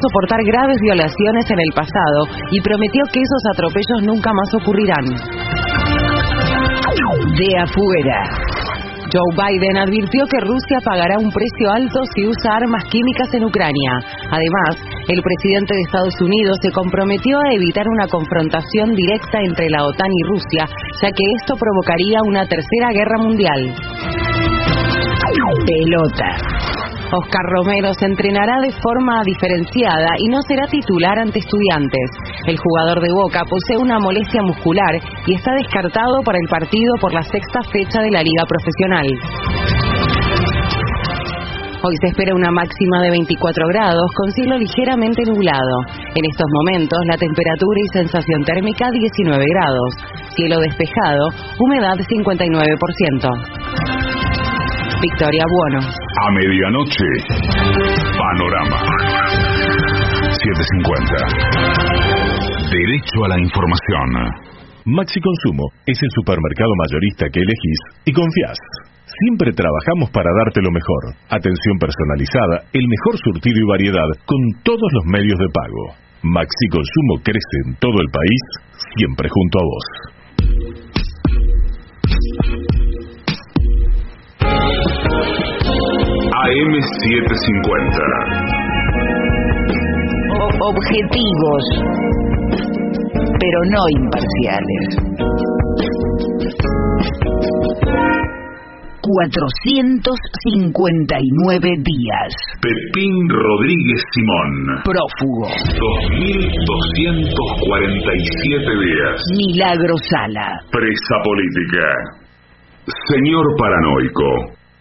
soportar graves violaciones en el pasado y prometió que esos atropellos nunca más ocurrirán. De afuera. Joe Biden advirtió que Rusia pagará un precio alto si usa armas químicas en Ucrania. Además, el presidente de Estados Unidos se comprometió a evitar una confrontación directa entre la OTAN y Rusia, ya que esto provocaría una tercera guerra mundial. Pelota. Oscar Romero se entrenará de forma diferenciada y no será titular ante estudiantes. El jugador de Boca posee una molestia muscular y está descartado para el partido por la sexta fecha de la Liga Profesional. Hoy se espera una máxima de 24 grados con cielo ligeramente nublado. En estos momentos la temperatura y sensación térmica 19 grados. Cielo despejado, humedad 59%. Victoria Bueno. A medianoche, Panorama. 750. Derecho a la información. Maxi Consumo es el supermercado mayorista que elegís y confías. Siempre trabajamos para darte lo mejor. Atención personalizada, el mejor surtido y variedad con todos los medios de pago. Maxi Consumo crece en todo el país, siempre junto a vos. AM750. Objetivos, pero no imparciales. 459 días. Pepín Rodríguez Simón. Prófugo. 2247 días. Milagro Sala. Presa política. Señor paranoico.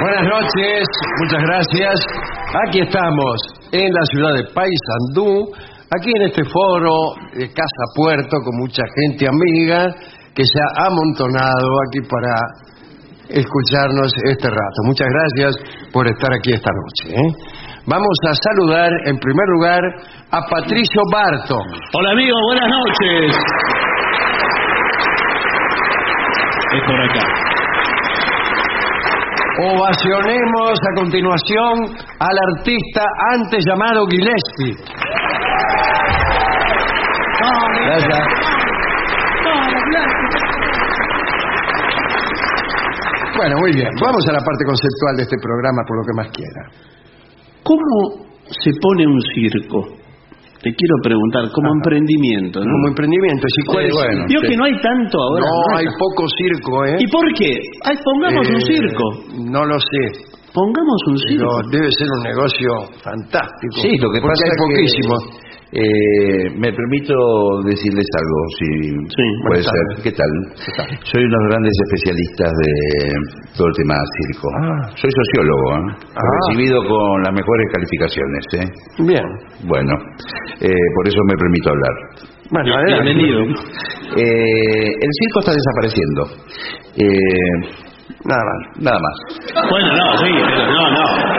Buenas noches, muchas gracias. Aquí estamos en la ciudad de Paysandú, aquí en este foro de Casa Puerto con mucha gente amiga que se ha amontonado aquí para escucharnos este rato. Muchas gracias por estar aquí esta noche. ¿eh? Vamos a saludar en primer lugar a Patricio Barton. Hola amigos, buenas noches. Es por acá. Ovacionemos a continuación al artista antes llamado Gillespie. Gracias. Bueno, muy bien. Vamos a la parte conceptual de este programa por lo que más quiera. ¿Cómo se pone un circo? Te quiero preguntar, como emprendimiento, ¿no? Como emprendimiento, si cuál es- bueno. Vio que no hay tanto ahora. No, hay poco circo, ¿eh? ¿Y por qué? Ay, pongamos un Eh, circo. No lo sé. Pongamos un Pero circo. debe ser un negocio fantástico. Sí, lo que Porque pasa hay es que, poquísimos. Eh, me permito decirles algo, si puede ser. ¿Qué tal? Soy uno de los grandes especialistas de todo el tema circo. Ah. Soy sociólogo, ¿eh? Ah. recibido con las mejores calificaciones. ¿eh? Bien. Bueno, eh, por eso me permito hablar. Bueno, adelante. Bienvenido. Eh, el circo está desapareciendo. Eh, Nada más. nada más. Bueno, no, sí, pero no, no.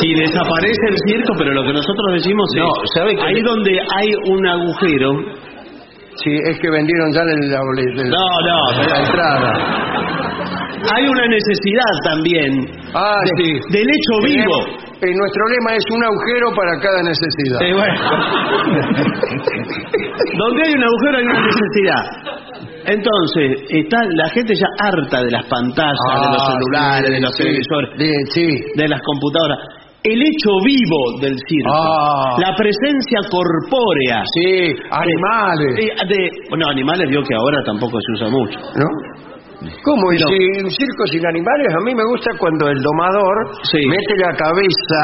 Si desaparece el circo, pero lo que nosotros decimos No, es, ¿sabe que- ahí donde hay un agujero, Sí, es que vendieron ya el, la, el- no, no, la entrada. hay una necesidad también Ah, de- sí. del hecho vivo. Eh, nuestro lema es un agujero para cada necesidad. Eh, bueno. donde hay un agujero hay una necesidad. Entonces, está la gente ya harta de las pantallas, de los Ah, celulares, sí, de los televisores, De- sí. de las computadoras. El hecho vivo del circo, Ah. la presencia corpórea. Sí, animales. Eh, de, bueno, animales vio que ahora tampoco se usa mucho. ¿No? ¿Cómo? ¿Y No. si un circo sin animales? A mí me gusta cuando el domador Sí. mete la cabeza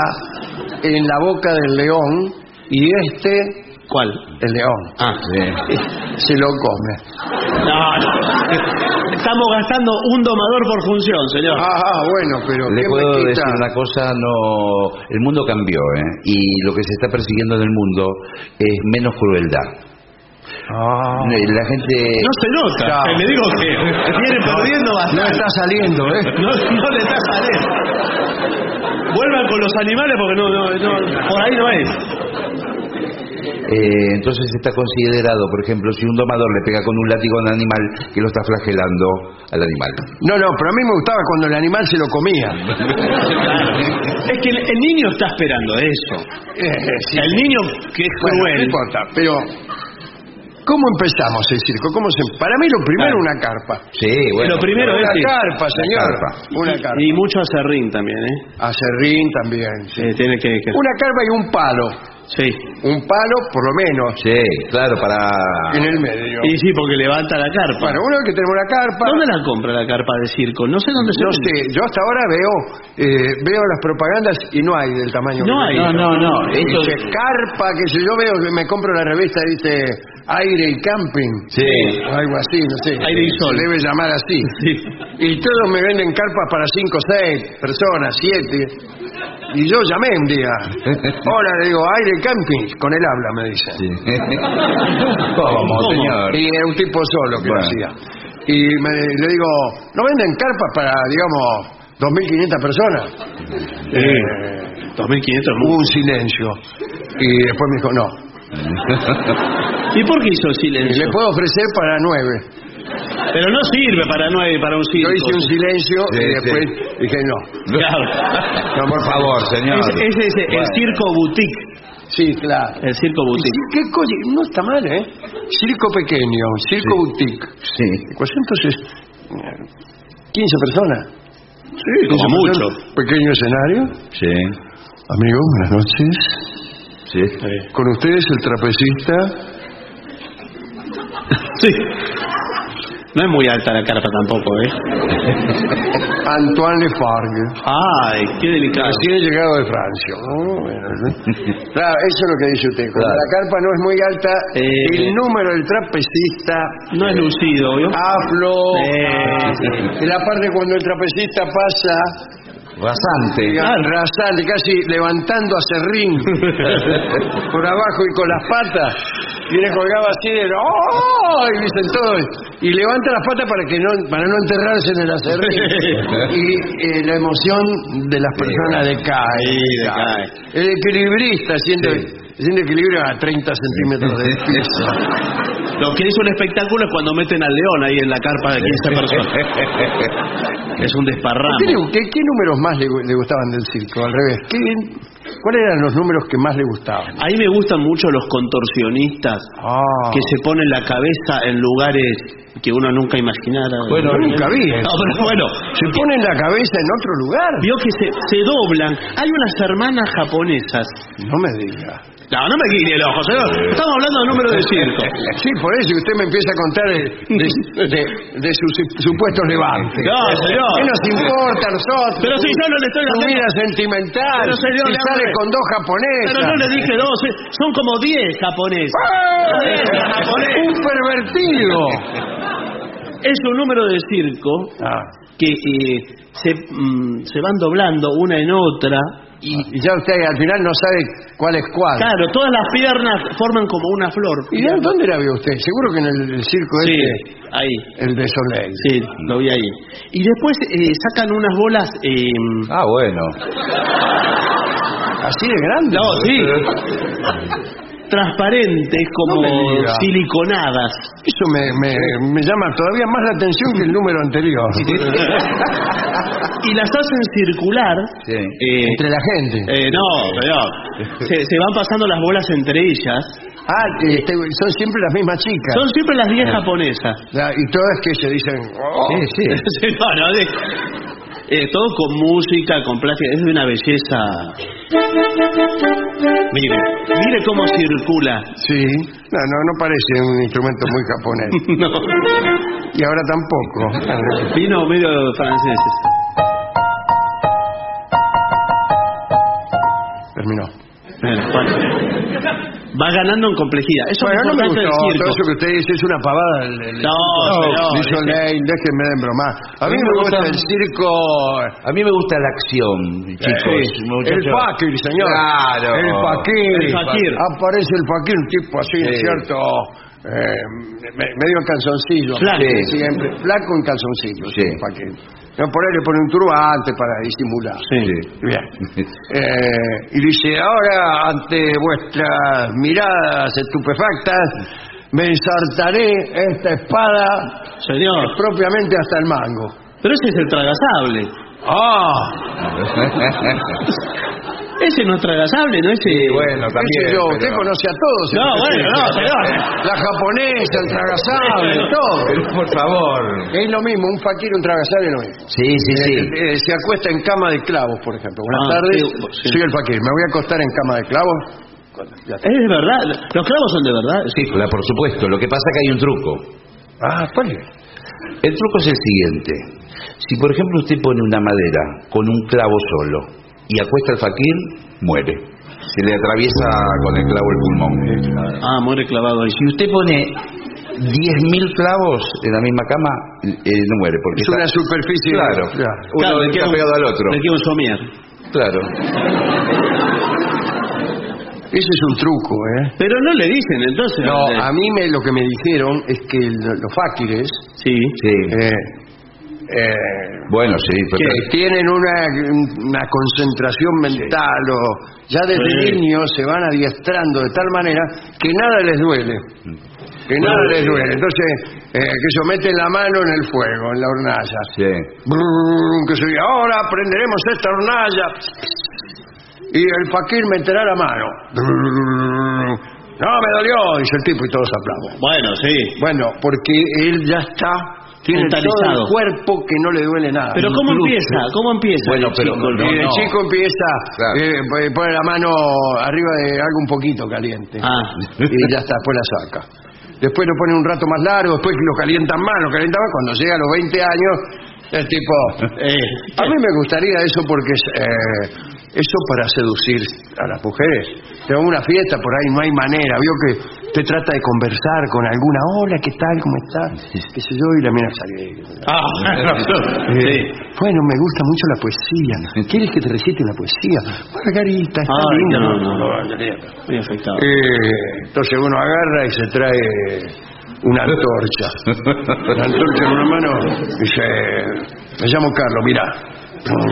en la boca del león y este, ¿Cuál? el león, Ah, se lo come. no, no. Estamos gastando un domador por función, señor. Ah, bueno, pero Le ¿qué puedo me decir una cosa, no, el mundo cambió, ¿eh? Y lo que se está persiguiendo en el mundo es menos crueldad. Ah. La gente... No se nota. Eh, Le digo que viene perdiendo No bastante. está saliendo, ¿eh? No, no le está saliendo. Vuelvan con los animales porque no, no, no, por ahí no es. Eh, entonces está considerado, por ejemplo, si un domador le pega con un látigo a un animal, que lo está flagelando al animal. No, no, pero a mí me gustaba cuando el animal se lo comía. Es que el, el niño está esperando eso. Eh, sí. El niño que es Bueno, cruel. no importa, pero ¿cómo empezamos el circo? ¿Cómo se... Para mí lo primero Claro. una carpa. Sí, bueno. Lo primero una es carpa, señor. carpa. Una carpa. Y mucho acerrín también, ¿eh? Acerrín también. sí. Eh, tiene que, que- Una carpa y un palo. Sí. Un palo, por lo menos, Sí, claro, para... en el medio. Y sí, porque levanta la carpa. Bueno, uno que tenemos una carpa. ¿Dónde la compra la carpa de circo? No sé dónde se No vende. sé, yo hasta ahora veo eh, veo las propagandas y no hay del tamaño No que hay. No, no, no. Dice carpa, que si yo veo me compro la revista dice aire y camping. Sí. Algo así, no sé. Aire y sol. Se debe llamar así. Sí. Y todos me venden carpas para cinco, seis personas, siete. Y yo llamé un día. Hola, le digo, aire y camping. Con él habla, me dice. Sí. ¿Cómo, ¿Cómo? señor? Y era un tipo solo que lo Bueno. hacía. Y me, le digo, ¿no venden carpas para, digamos, 2.500 personas? Eh, 2500 hubo un silencio. Y después me dijo, no. ¿Y por qué hizo silencio? le puedo ofrecer para nueve. Pero no sirve para nueve para un circo. Yo hice un silencio Sí, y sí. después dije, no. Claro. No, por favor, señor. Es, es ese, el Bueno. circo boutique. Sí, claro. El circo boutique. ¿Qué cosa? No está mal, ¿eh? Circo pequeño, circo boutique. Sí. ¿Cuántos es? 15 personas. Sí, 15 como mucho. personas. Pequeño escenario. Sí. Amigos, buenas noches. Sí. Con ustedes el trapecista. Sí. No es muy alta la carpa tampoco, ¿eh? Antoine Lefargue. Ay, qué delicado. Recién llegado de Francia. Claro, eso es lo que dice usted. Cuando Claro. la carpa no es muy alta, Eh. el número del trapecista No es lucido, ¿vio? aflo. Eh, Y la parte cuando el trapecista pasa Rasante. rasante, casi levantando a serrín por abajo y con las patas. Viene colgado así de ¡Oh! Y dicen todos. Y levanta las patas para que no, para no enterrarse en el acerrín. y eh, la emoción de las personas decae. Sí, decae. El equilibrista siente, siente equilibrio a 30 centímetros de piso. Lo que es un espectáculo es cuando meten al león ahí en la carpa de 15 personas. Es un desparramo. ¿Qué, qué- números más le, le gustaban del circo? Al revés. ¿Qué, ¿Cuáles eran los números que más le gustaban? A mí me gustan mucho los contorsionistas Ah, que se ponen la cabeza en lugares que uno nunca imaginara. Bueno, nunca vi eso. No, pero bueno, se ponen la cabeza en otro lugar. vio que se, se doblan. Hay unas hermanas japonesas. No me diga. No, no me guíe el ojo, señor. Estamos hablando de número de circo. Sí, por eso usted me empieza a contar de, de- de- sus supuestos levantes. No, señor. ¿Qué nos importa a nosotros? Pero si yo no le estoy haciendo- vida sentimental. Pero, señor, si sale con dos japonesas. Pero no le dije dos, eh, son como diez japoneses. ¡Ah! ¡Un pervertido! Es un número de circo Ah, que eh, se, mm, se van doblando una en otra y, y ya usted al final no sabe cuál es cuál. claro, todas las piernas forman como una flor. ¿Y de dónde la vio usted? Seguro que en el, el circo Sí, este, ahí. el de Soleil. Sí, lo vi ahí. Y después eh, sacan unas bolas. eh, Ah, bueno. ¿Así de grande? no, sí. Transparentes, como No me diga. siliconadas. Eso me, me- me llama todavía más la atención que el número anterior. Y las hacen circular. Sí. eh, Entre la gente. eh, no, pero se, se van pasando las bolas entre ellas. Ah, que este- son siempre las mismas chicas. Son siempre las 10 japonesas. La- y todas que se dicen... "Oh". Sí, sí. No, no, eh, todo con música, con plástica, es de una belleza. Mire, mire cómo circula. Sí. No, no, no parece un instrumento muy japonés. No. Y ahora tampoco. Vino medio franceses. Terminó. Bueno, bueno. Va ganando en complejidad. Eso Bueno, es no me gustó. Todo circo. eso que usted dice es una pavada. El, el- No, no, es déjenme de broma. A mí me gusta el circo... A mí me gusta la acción, chicos. Sí, el fakir, señor. Claro. El fakir. El fakir. Aparece el fakir, un tipo así, Sí. ¿cierto? Eh, me- medio en calzoncillo. Flaco. Sí, Siempre. Flaco en calzoncillo. Sí. el fakir. No, por ahí le pone un turbante para disimular. Sí. Bien. Eh, y dice, ahora, ante vuestras miradas estupefactas, me ensartaré esta espada Señor, propiamente hasta el mango. pero ese es el tragasable. ¡Ah! Ese no es tragasable, ¿no? Ese... bueno, Qué también. yo, usted pero- conoce a todos. No, Usted bueno, sí. no, señor. La japonesa, el tragasable, todo. Pero por favor. Es lo mismo, un fakir un tragasable es lo mismo. Sí, sí, sí. Eh, eh, se acuesta en cama de clavos, por ejemplo. Buenas Ah, tardes, sí, sí. soy el fakir. ¿Me voy a acostar en cama de clavos? Es de verdad. Los clavos son de verdad. Sí, por supuesto. Lo que pasa es que hay un truco. Ah, ¿cuál es? El truco es el siguiente. Si por ejemplo usted pone una madera con un clavo solo y acuesta al fakir, muere. Se le atraviesa con el clavo el pulmón. Ah, muere clavado ahí. Si usted pone 10.000 clavos en la misma cama, eh, no muere. Porque Es una está- superficie. Claro. Ya. Uno Claro, le está un- pegado al otro. Le queda un somier. Claro. Ese es un truco, ¿eh? Pero no le dicen, entonces. No, Eh, a mí me, lo que me dijeron es que el- los fakires Sí. Sí. eh, eh, Bueno, sí. pero- que tienen una, una concentración mental o ya desde Sí. niños se van adiestrando de tal manera que nada les duele. Que nada les sí. duele. Entonces, eh, que se meten la mano en el fuego, en la hornalla. Sí. Brrr, que se diga, ahora prenderemos esta hornalla. Y el fakir meterá la mano. Brrr, no, me dolió, dice el tipo y todos aplauden. Bueno, sí. Bueno, porque él ya está, tiene todo el cuerpo que no le duele nada. Pero ¿cómo Incluso- empieza? ¿Cómo empieza? Bueno, el pero chico? no, el no. chico empieza, Claro. eh, pone la mano arriba de algo un poquito caliente. Ah. Y ya está, después la saca. Después lo pone un rato más largo, después lo calientan más, lo calientan más. Cuando llega a los 20 años, el tipo... Eh, A mí me gustaría eso porque es, eh, eso para seducir a las mujeres. Tengo una fiesta por ahí, no hay manera. Vio que te trata de conversar con alguna, hola, ¿qué tal? ¿Cómo estás? ¿Qué sé yo? Y la mina sale. Ah, Eh, sí. Bueno, me gusta mucho la poesía. ¿Quieres que te recite la poesía? Margarita, está Ay, linda. no, no. Margarita. Muy afectado. Eh, entonces uno agarra y se trae una antorcha. Una antorcha en una mano y dice, me llamo Carlos, mira.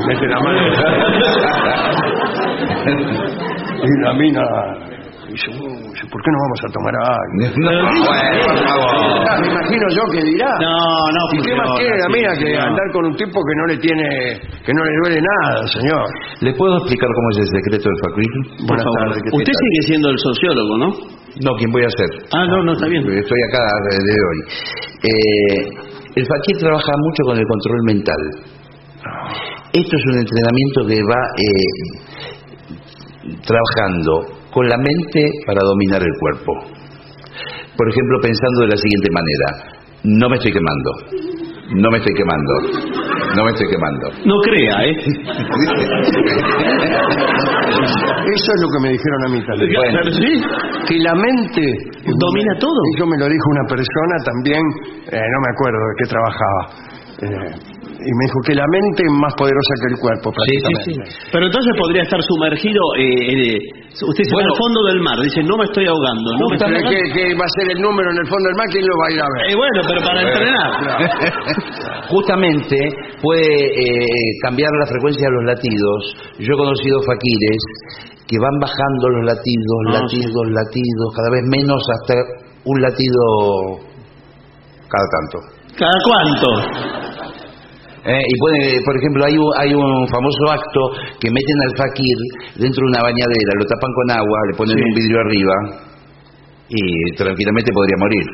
Mete la mano. y la mina Dice, "Uy, ¿por qué no vamos a tomar algo? No, bueno, por favor. Ah, me imagino yo que dirá. No, no ¿Y qué más queda, así, mira, que andar con un tipo que no le tiene, que no le duele nada, señor? ¿Le puedo explicar cómo es el secreto del? Por Buenas tardes, ¿qué Usted sigue siendo el sociólogo, ¿no? No, ¿quién voy a ser? Ah, no, no, está bien. Estoy acá desde hoy. Eh, el fakir trabaja mucho con el control mental. Esto es un entrenamiento que va eh, trabajando con la mente para dominar el cuerpo. Por ejemplo, pensando de la siguiente manera, no me estoy quemando, no me estoy quemando, no me estoy quemando. No crea, ¿eh? Eso es lo que me dijeron a mí también. Bueno. Sí. Que la mente... ¿Domina todo? Eso me lo dijo una persona también, eh, no me acuerdo de qué trabajaba. Eh, y me dijo que la mente es más poderosa que el cuerpo, prácticamente. Pero entonces podría estar sumergido. Eh, eh, usted se va Bueno. al fondo del mar. Dice, no me estoy ahogando. No me estoy Pero ahogando. ¿qué, qué va a ser el número en el fondo del mar? ¿Quién lo va a ir a ver? Eh, bueno, pero para entrenar. Justamente puede eh, cambiar la frecuencia de los latidos. Yo he conocido faquires que van bajando los latidos, Ah, latidos, latidos, cada vez menos hasta un latido cada tanto. ¿Cada cuánto? Eh, y puede, por ejemplo, hay un, hay un famoso acto que meten al fakir dentro de una bañadera, lo tapan con agua, le ponen Sí. un vidrio arriba y tranquilamente podría morir.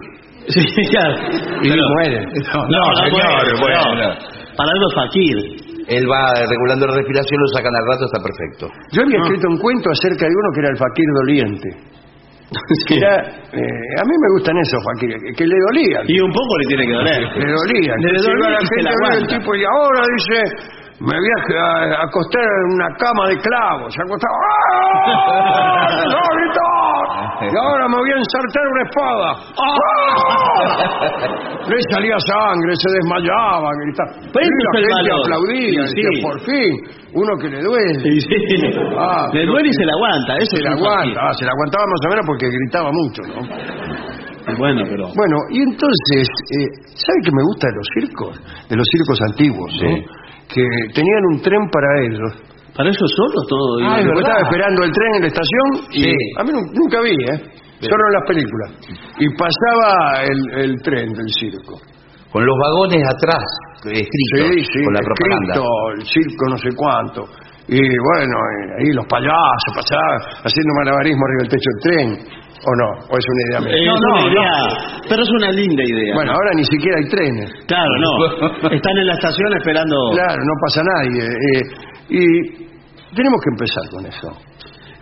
Sí, claro. Y Pero- muere. No, no, señor, bueno, bueno. no. Para algo es fakir. Él va regulando la respiración, lo sacan al rato, está perfecto. Yo había Ah. escrito un cuento acerca de uno que era el fakir doliente. Sí. Era, eh, a mí me gustan esos fakires, que, que le dolían. Y un poco le tiene que doler. Le dolían. Le iba dolía la gente la el tipo y ahora dice, me voy a, acostar en una cama de clavos. Se acostaba, ¡ah! ¡No! Y ahora me voy a ensartar una espada. ¡Ah! Le salía sangre, se desmayaba, gritaba. Y ese la gente valor. aplaudía, Sí, decía, sí. por fin, uno que le duele. Sí. Ah, le pero- duele y se la aguanta. Eso Se fakir. aguanta, ah, se la aguantaba más o menos porque gritaba mucho, ¿no? Bueno, pero. Bueno, y entonces, eh, ¿sabe qué me gusta de los circos? De los circos antiguos, ¿no? Sí. Que tenían un tren para ellos. Para eso solo todo. Ah, iba- yo estaba esperando el tren en la estación y Sí. a mí nu- nunca vi, ¿eh? Solo en las películas. Y pasaba el, el tren del circo. Con los vagones atrás eh, escritos, Sí, sí, con la propaganda. escrito, el circo no sé cuánto. Y bueno, eh, ahí los payasos pasaban haciendo malabarismo arriba del techo del tren. ¿O no? ¿O es una idea mía? Eh, no, es no, una idea, Pero es una linda idea. Bueno, ahora ni siquiera hay trenes. Claro, no. Están en la estación esperando. Claro, no pasa nadie. eh, y tenemos que empezar con eso.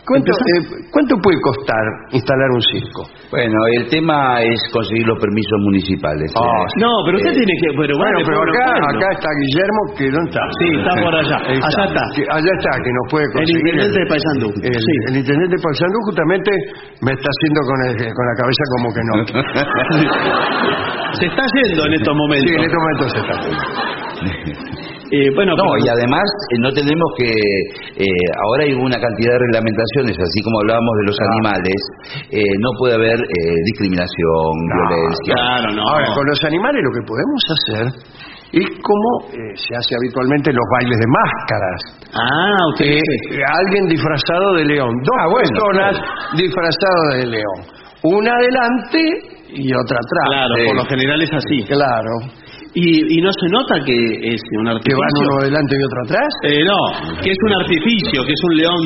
¿Cuánto, eh, ¿Cuánto puede costar instalar un circo? Bueno, el tema es conseguir los permisos municipales. Ah, Eh, No, pero usted eh, tiene que. Pero, Bueno, pero acá, acá está Guillermo, que ¿dónde está? Sí, está por allá. Allá está. Que allá está, que nos puede El conseguir. intendente de Paysandú. El, Sí. el intendente de Paysandú justamente me está haciendo con, el- con la cabeza como que no. Se está yendo en estos momentos. Sí, en este momento se está. Eh, bueno, No, pero- y además eh, no tenemos que... eh, ahora hay una cantidad de reglamentaciones, así como hablábamos de los animales, eh, no puede haber eh, discriminación, violencia. Claro, no. Ahora, con los animales lo que podemos hacer es como eh, se hace habitualmente en los bailes de máscaras. Ah. Eh, dice. alguien disfrazado de león. Dos Ah, bueno, personas disfrazadas de león. Una adelante y otra atrás. Claro, por lo general es así. Claro. Y, y no se nota que es un Que artificio. van uno adelante y otro atrás. Eh, no, que es un artificio, que es un león.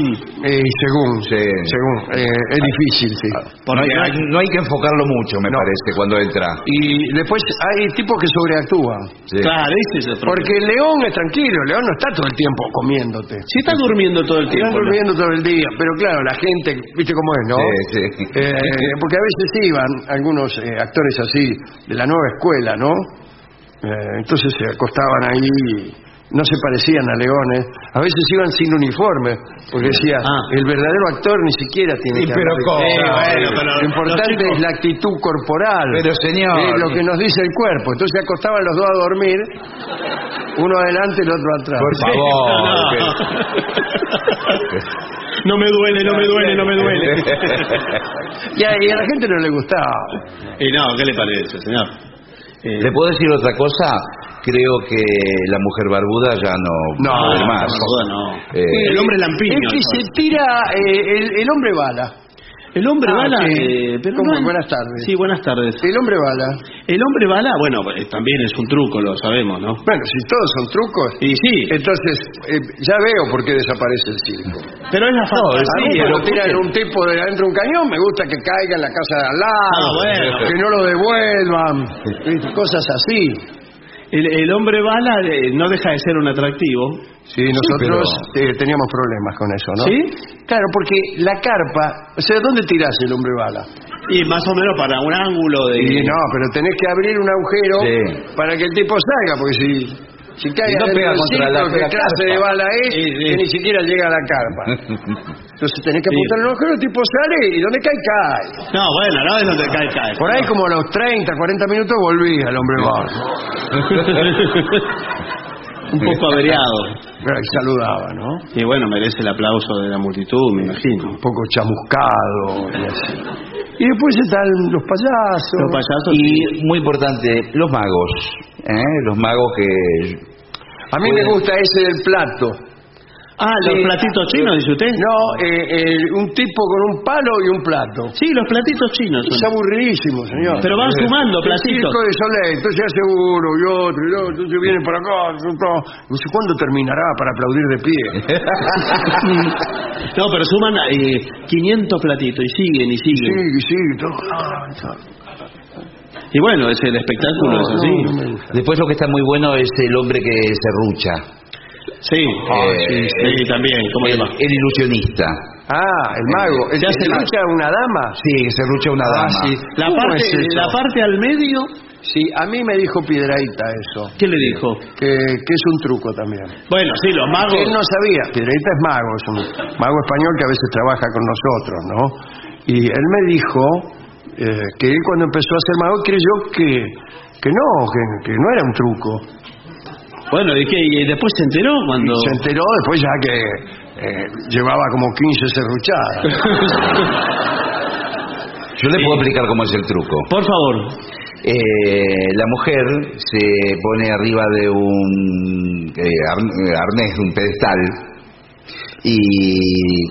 Eh, según, Sí. según. eh, es difícil, sí. No hay, Porque no hay- no hay que enfocarlo mucho, me No. parece, cuando entra. Y después hay tipos que sobreactúan. Sí. Claro, ese es el problema. Porque el león es tranquilo, el león no está todo el tiempo comiéndote. Si está durmiendo todo el tiempo. ¿no? durmiendo todo el día, pero claro, la gente, viste cómo es, ¿no? Sí, sí. Eh, porque a veces iban algunos eh, actores así de la nueva escuela, ¿no? Eh, entonces se acostaban ahí, y no se parecían a leones. A veces iban sin uniforme, porque decía, Ah. el verdadero actor ni siquiera tiene Sí, que pero pero lo importante chicos- es la actitud corporal. Pero, señor. Es lo que nos dice el cuerpo. Entonces se acostaban los dos a dormir, uno adelante y el otro atrás. Por favor. No me duele, no me duele, no me duele. Y a, y a la gente no le gustaba. y no, ¿qué le parece, señor? Eh, ¿Le puedo decir otra cosa? Creo que la mujer barbuda ya no, No, puede no, más. barbuda no. Eh, El hombre lampiño. Es que se tira eh, el, el hombre bala. El hombre Ah, bala. sí. eh, pero ¿Cómo? no- Buenas tardes. Sí, buenas tardes. El hombre bala. El hombre bala, bueno, eh, también es un truco, lo sabemos, ¿no? Bueno, si todos son trucos, Y sí, entonces eh, ya veo por qué desaparece el circo. pero es la A mí fantasía. cuando tiran un tipo de adentro de un cañón, me gusta que caiga en la casa de al lado, Ah, bueno. que no lo devuelvan, cosas así. El, el hombre bala eh, no deja de ser un atractivo. Sí, nosotros eh, teníamos problemas con eso, ¿no? ¿Sí? Claro, porque la carpa, o sea, ¿dónde tirás el hombre bala? Y más o menos para un ángulo de... Y no, pero tenés que abrir un agujero Sí. para que el tipo salga, porque si, si cae Y no pega contra la- ¿qué la clase carpa? de bala es? Sí, sí. Que ni siquiera llega a la carpa. Entonces tenés que Sí. apuntar el agujero, el tipo sale y donde cae, cae. No, bueno, no es donde cae, cae. Por ahí como a los 30, 40 minutos volví al hombre bala. un poco averiado. Y saludaba, ¿no? Y bueno, merece el aplauso de la multitud, me imagino. Un poco chamuscado y así. Y después están los payasos. Los payasos. Y muy importante, los magos. ¿eh? Los magos que... A mí me gusta ese del plato. Ah, los Sí. platitos chinos, dice usted. No, eh, eh, un tipo con un palo y un plato. Sí, los platitos chinos. Es son. aburridísimo, señor. Pero van sumando El platitos. circo de Soleil, entonces hace uno y otro y otro, entonces vienen para acá, otro. no sé cuándo terminará para aplaudir de pie. No, pero suman eh, 500 platitos y siguen y siguen. Sigue, sigue, todo. Ah, todo. Y bueno, es el espectáculo, No, es así. no, no. Después lo que está muy bueno es el hombre que se rucha. Sí, Ah, Eh, sí, también. ¿Cómo el, el ilusionista. Ah, el mago. ¿El Se que hace se la- lucha una dama? Sí, que se rucha una Ah, dama. sí. La ¿Cómo parte, es la parte al medio, Sí, a mí me dijo Piedraíta eso, ¿qué le dijo? que, que es un truco también. Bueno, sí, los magos. Él no sabía, Piedraíta es mago, es un mago español que a veces trabaja con nosotros, ¿no? Y él me dijo eh, que él cuando empezó a ser mago creyó que, que no, que, que no era un truco. Bueno, ¿y qué? ¿Y después se enteró cuando.? Y se enteró después ya que eh, llevaba como 15 serruchadas. Yo le puedo explicar cómo es el truco. Por favor. Eh, la mujer se pone arriba de un eh, eh, arnés, un pedestal, y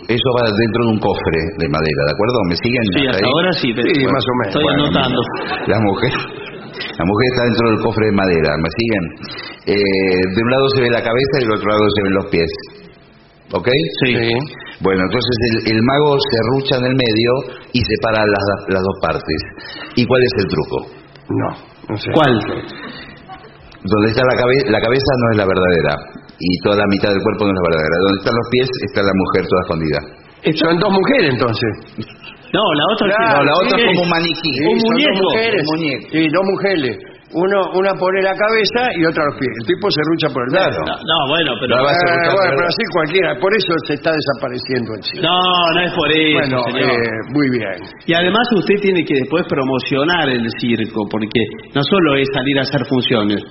eso va dentro de un cofre de madera, ¿de acuerdo? ¿Me siguen? Sí, hasta ahí? ahora sí. pero- Sí, más o menos. Estoy Bueno, anotando. La mujer, la mujer está dentro del cofre de madera, ¿me siguen? Eh, de un lado se ve la cabeza y del otro lado se ven los pies. ¿Ok? Sí. Bueno, entonces el, el mago se rucha en el medio y separa las, las dos partes. ¿Y cuál es el truco? No, no sé. ¿Cuál? Donde está la, cabe- la cabeza no es la verdadera y toda la mitad del cuerpo no es la verdadera. Donde están los pies está la mujer toda escondida. Son dos mujeres entonces. No, la otra Claro, no, la sí, otra es como un maniquí. Sí, Un son muñeco. Dos mujeres. Sí, dos mujeres. Uno, una pone la cabeza y otra los pies. El tipo se rucha por el medio. No, no, bueno, pero. No, Eh, bueno, pero así cualquiera. Por eso se está desapareciendo el cine. No, no es por eso, bueno, señor. eh, muy bien. Y además usted tiene que después promocionar el circo, porque no solo es salir a hacer funciones.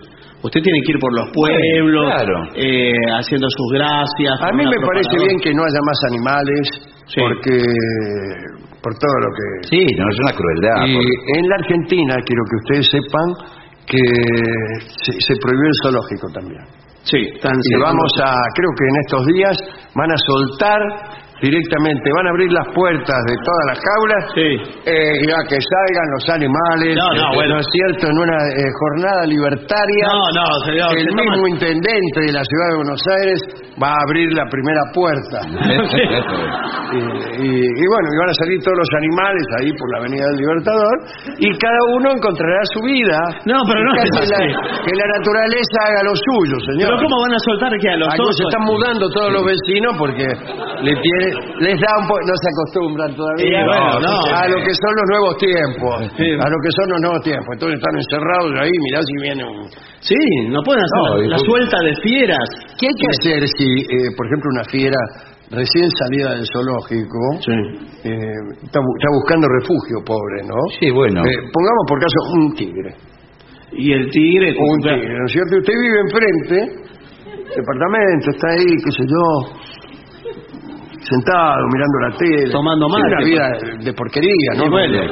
Usted tiene que ir por los pueblos, claro. eh, haciendo sus gracias. A mí me parece bien que no haya más animales, Sí. porque por todo lo que... Sí, no es una crueldad. Y porque- en la Argentina, quiero que ustedes sepan que se, se prohibió el zoológico también. Sí, tan Y vamos a, creo que en estos días van a soltar directamente, van a abrir las puertas de todas las jaulas Sí. eh, y a que salgan los animales, No, no, eh, bueno. ¿no es cierto? En una eh, jornada libertaria. No, no, señor. el se mismo intendente de la ciudad de Buenos Aires va a abrir la primera puerta. Y, y- y bueno, y van a salir todos los animales ahí por la Avenida del Libertador y cada uno encontrará su vida. No, pero no que, es así. la, que la naturaleza haga lo suyo, señor. Pero ¿cómo van a soltar que a los Aquí se están mudando todos los vecinos porque le tiene- les da un poco, no se acostumbran todavía Sí, bueno, no. a lo que son los nuevos tiempos, Sí. a lo que son los nuevos tiempos. Entonces están encerrados ahí, mirá si viene un... Sí, no pueden hacer No, la, y la por- suelta de fieras. ¿Qué hay que hacer si, eh, por ejemplo, una fiera recién salida del zoológico eh, está, bu- está buscando refugio, pobre, ¿no? Sí, bueno. Eh, pongamos por caso un tigre. Y el tigre... Un tigre, ¿no es cierto? Usted vive enfrente, departamento, está ahí, qué sé yo, sentado, mirando la tele. Tomando mate, Una vida de porquería, ¿no? Bueno.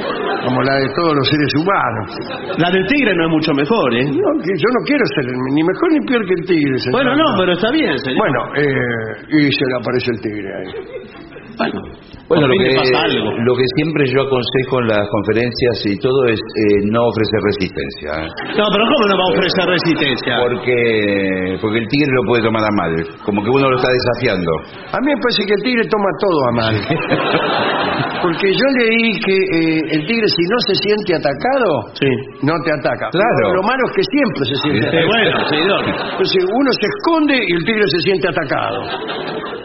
Como la de todos los seres humanos. La del tigre no es mucho mejor, ¿eh? No, que yo no quiero ser ni mejor ni peor que el tigre. señor. Bueno, no, pero está bien, señor. Bueno, eh, y se le aparece el tigre ahí. Bueno, lo que, le pasa algo. lo que siempre yo aconsejo en las conferencias y todo es eh, no ofrecer resistencia. ¿eh? No, pero ¿cómo no va a ofrecer resistencia? Porque, porque el tigre lo puede tomar a mal, como que uno lo está desafiando. A mí me parece que el tigre toma todo a mal. Porque yo leí que eh, el tigre si no se siente atacado, Sí. no te ataca. Claro. Lo malo es que siempre se siente atacado. bueno, señor. Entonces uno se esconde y el tigre se siente atacado.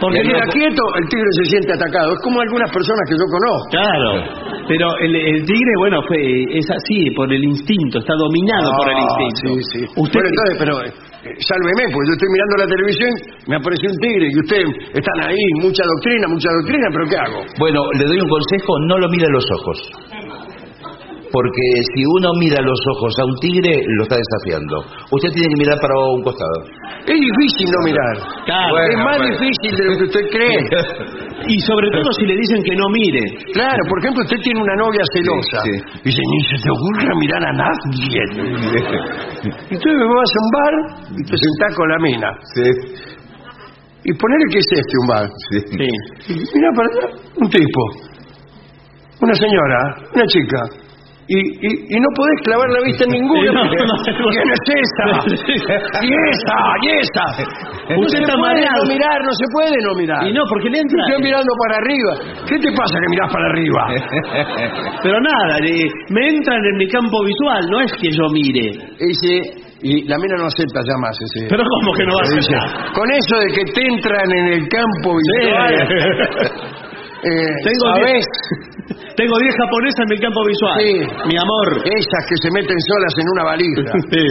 Porque queda no- quieto, el tigre se siente atacado. Es como algunas personas que yo conozco. Claro, pero el, el tigre, bueno, fue, es así, por el instinto, está dominado por el Ah, instinto. Sí, sí. Usted, Bueno, entonces, pero eh, sálveme, porque yo estoy mirando la televisión, me apareció un tigre y ustedes están ahí, mucha doctrina, mucha doctrina, pero ¿qué hago? Bueno, le doy un consejo, no lo mire a los ojos. Porque si uno mira los ojos a un tigre, lo está desafiando. Usted tiene que mirar para un costado. Es difícil no mirar. Claro. es más bueno. difícil de lo que usted cree. y sobre todo si le dicen que no mire. Claro, por ejemplo, usted tiene una novia celosa. Sí, Y dice, ni se te ocurra mirar a nadie. Entonces me vas a un bar y te sentás con la mina. Sí, Y ponele que es este un bar. sí. Sí. Mira para allá, un tipo, una señora, una chica. Y, y, y no podés clavar la vista en ninguno. Sí, no, no, no. ¿Quién es esa? y esa, y esa. Usted se está puede mareado. no mirar, no se puede no mirar. Y no, porque le entra. Estoy mirando para arriba. ¿Qué te pasa que mirás para arriba? Pero nada, me entran en mi campo visual, no es que yo mire. Dice, y la mina no acepta ya más ese. Pero ¿cómo que no va a ser? con eso de que te entran en el campo visual. eh, Tengo ¿sabés? 10 tengo 10 japonesas en mi campo visual. Sí. Mi amor. Esas que se meten solas en una valija. Sí.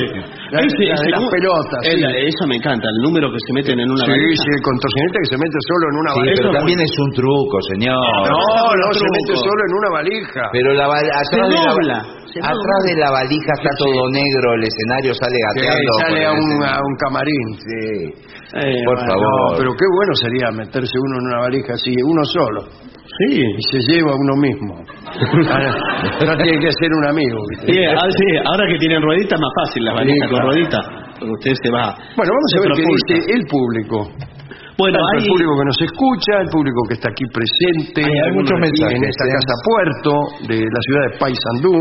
La- Ese- la de ese las pelotas, el- sí. Eso me encanta, el número que se meten en una Sí, valija. sí, el contorsionista que se mete solo en una Sí, valija. pero Eso- también es un truco, señor. No, no, se mete solo en una valija. Pero la, val- atrás, de la, dobla, se atrás de la valija está todo negro, el escenario sale gateando. sale a un, a un camarín. Sí. Eh, Por bueno, favor. No, pero qué bueno sería meterse uno en una valija así, uno solo. Sí. Y se lleva a uno mismo. Ahora, tiene que ser un amigo. ¿viste? Sí, ah, sí, ahora que tienen rueditas más fácil las valijas Sí, con claro. ruedita, porque usted se va. Bueno, vamos a ver qué dice el público. Bueno, Tanto hay, el público que nos escucha, el público que está aquí presente Hay muchos mensajes, en esta ¿eh? casa puerto de la ciudad de Paysandú.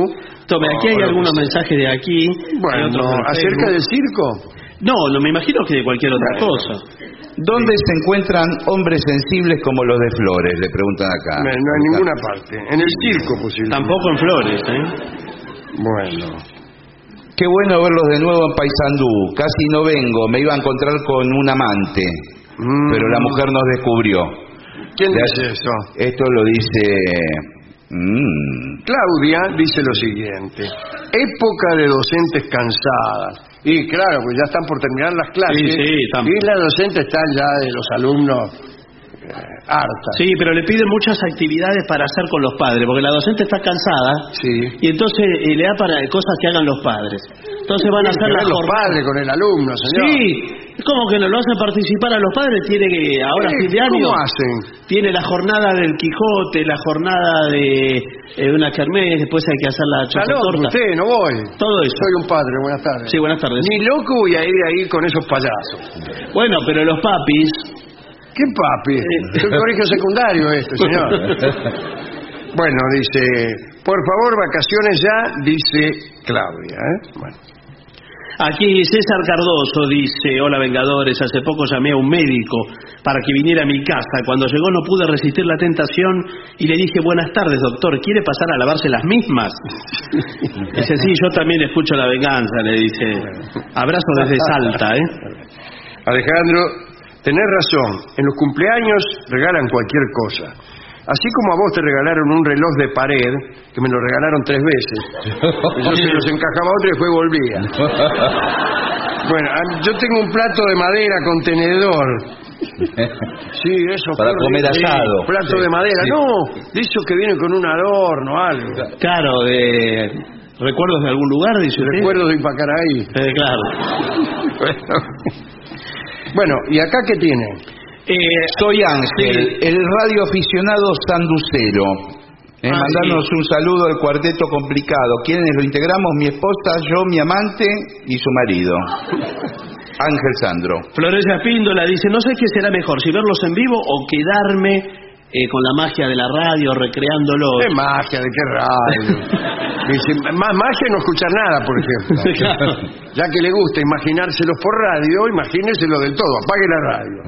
tome, aquí hay algunos pues, mensajes de aquí. Bueno, acerca del circo. No, no, me imagino que de cualquier otra Bueno. cosa. ¿Dónde se encuentran hombres sensibles como los de Flores? Le preguntan acá. No, no en ninguna parte. En el circo, posiblemente. Tampoco en flores, ¿eh? Bueno. Qué bueno verlos de nuevo en Paysandú. Casi no vengo, me iba a encontrar con un amante, Mm. pero la mujer nos descubrió. ¿Quién dice eso? Esto lo dice... mm, Claudia dice lo siguiente. Época de docentes cansadas. Y claro, pues ya están por terminar las clases. Sí, sí, están. Y las docentes están ya de los alumnos eh, hartas. Sí, pero le piden muchas actividades para hacer con los padres, porque la docente está cansada Sí. y entonces eh, le da para cosas que hagan los padres. Entonces van a hacer Tienen la que ver los padres con el alumno, señor. Sí, es como que no lo hacen participar a los padres, tiene que ahora Eh, fin de año ¿Cómo hacen? tiene la jornada del Quijote, la jornada de eh, una kermés, después hay que hacer la Está loco torta. usted, no voy. Todo eso. Soy un padre, buenas tardes. Sí, buenas tardes. Ni loco voy a ir ahí con esos payasos. Bueno, pero los papis ¿Qué papi? Es un colegio secundario este, señor. Bueno, dice, por favor, vacaciones ya, dice Claudia. ¿eh? Bueno. Aquí César Cardoso dice, hola Vengadores, hace poco llamé a un médico para que viniera a mi casa. Cuando llegó no pude resistir la tentación y le dije, buenas tardes doctor, ¿quiere pasar a lavarse las mismas? Dice, sí, yo también escucho la venganza, le dice. Abrazo desde Salta, ¿eh? Alejandro, tenés razón, en los cumpleaños regalan cualquier cosa. Así como a vos te regalaron un reloj de pared, que me lo regalaron tres veces. Yo se los encajaba otro y después volvía. Bueno, yo tengo un plato de madera con tenedor. Sí, eso. Para comer asado. Plato Sí, de madera. sí. No, de esos que vienen con un adorno, algo. Claro, de recuerdos de algún lugar, dice usted. Recuerdo de Ipacaraí. Eh, claro. Bueno. Bueno, ¿y acá qué tiene? Eh, Soy Ángel, el radio aficionado sanducero. Eh, Ah, mandarnos sí. un saludo al cuarteto complicado. ¿Quiénes lo integramos? Mi esposa, yo, mi amante y su marido. Ángel Sandro. Florencia Píndola dice, no sé qué será mejor, si verlos en vivo o quedarme eh, con la magia de la radio, recreándolo. ¿Qué magia? ¿De qué radio? Dice, más magia no escuchar nada, por ejemplo. Claro. Ya que le gusta imaginárselo por radio, imagíneselo del todo, apague la radio.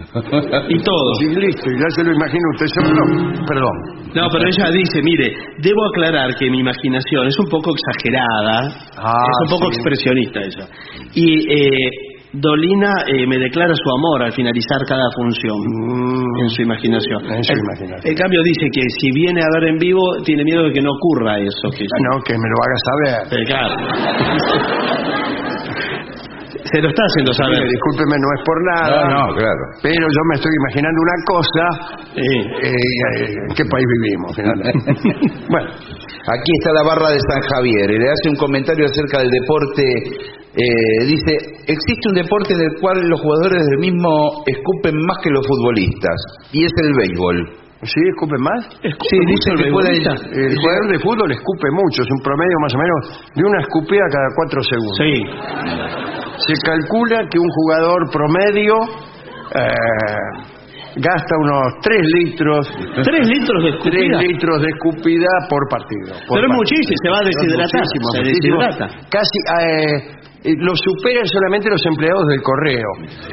Y todo. Sí, listo, ya se lo imagina usted solo. Perdón. No, pero ella dice, mire, debo aclarar que mi imaginación es un poco exagerada, Ah, es un poco sí. expresionista ella. Y eh, Dolina eh, me declara su amor al finalizar cada función. Mm, En su imaginación. En su En- imaginación. En cambio dice que si viene a ver en vivo tiene miedo de que no ocurra eso. Que ah, no, que me lo haga saber. Eh, claro. Se lo está haciendo saber. Mire, discúlpeme, no es por nada. No, no, claro. Pero yo me estoy imaginando una cosa. Sí. eh, eh, ¿En qué país vivimos? finalmente? bueno, Aquí está la barra de San Javier. y Le hace un comentario acerca del deporte. eh, dice, existe un deporte en el cual los jugadores del mismo escupen más que los futbolistas. Y es el béisbol. ¿sí escupe más? Escupe Sí, dice el que puede- beisbolista. El jugador de fútbol escupe mucho, es un promedio más o menos de una escupida cada cuatro segundos. Sí. Se calcula que un jugador promedio eh, gasta unos 3 litros, Tres litros de tres escupida. litros de escupida por partido. por Pero es muchísimo, se va a deshidratar, se deshidrata. Casi eh, eh, lo superan solamente los empleados del correo.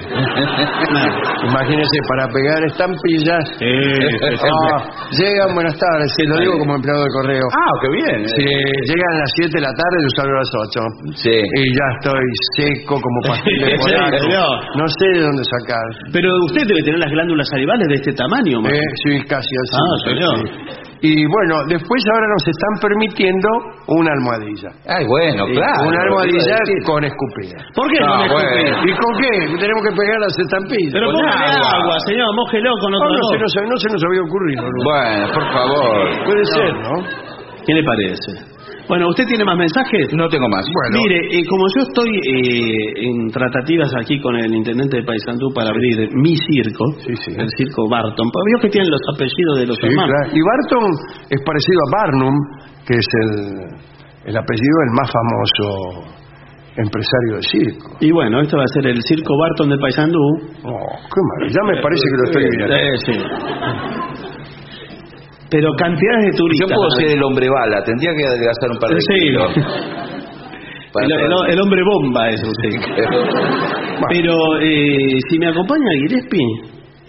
Imagínense, para pegar estampillas. Sí, sí, sí. Ah, llegan, buenas tardes, lo digo como empleado del correo. Ah, qué bien. Sí, llegan a las 7 de la tarde y salgo a las 8. Sí. Y ya estoy seco como pastilla de señor. No sé de dónde sacar. Pero usted debe tener las glándulas salivales de este tamaño, más. Eh, sí, casi así. Ah, señor. Y bueno, después ahora nos están permitiendo una almohadilla. Ay, bueno, Sí, claro. una almohadilla con escupida. ¿Por qué no, bueno. escupí? ¿Y con qué? Tenemos que pegar las estampillas. Pero Con póngale agua. agua. señor, mójelo con No, otra no, se nos, no se nos había ocurrido. ¿no? Bueno, por favor. Puede ser, ¿no? ¿Qué le parece? Bueno, ¿usted tiene más mensajes? No tengo más. Bueno, Mire, eh, como yo estoy eh, en tratativas aquí con el intendente de Paysandú para abrir mi circo, Sí, sí. el circo Barton, vio que tienen los apellidos de los sí, hermanos. claro. Y Barton es parecido a Barnum, que es el, el apellido del más famoso empresario de circo. Y bueno, esto va a ser el circo Barton de Paysandú. Oh, qué maravilla. Ya me parece que lo estoy viendo. Eh, sí. Pero cantidades de Yo turistas. puedo ser el hombre bala, tendría que adelgazar un par de Sí. kilos. El, el- el hombre bomba es usted. Pero eh, si me acompaña Gillespie,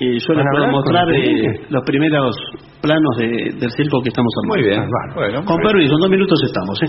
eh, yo les ¿Van a puedo mostrar eh, los primeros planos de- del circo que estamos armando. Muy bien. Bueno, Con permiso, en dos minutos estamos, ¿eh?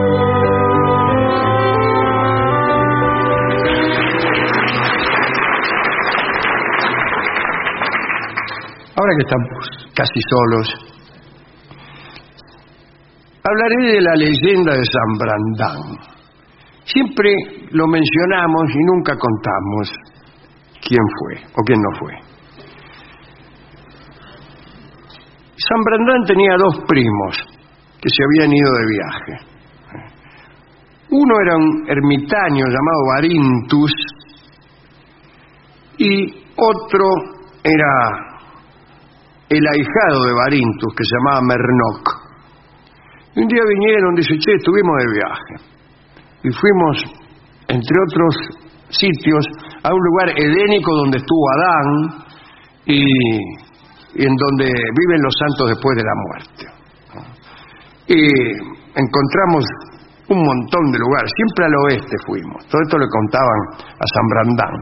Que estamos casi solos, hablaré de la leyenda de San Brandán. Siempre lo mencionamos y nunca contamos quién fue o quién no fue. San Brandán tenía dos primos que se habían ido de viaje. Uno era un ermitaño llamado Barintus y otro era el ahijado de Barintus, que se llamaba Mernoc. Y un día vinieron, dice, che, estuvimos de viaje. Y fuimos, entre otros sitios, a un lugar edénico donde estuvo Adán y, y en donde viven los santos después de la muerte. Y encontramos un montón de lugares, siempre al oeste fuimos, todo esto le contaban a San Brandán.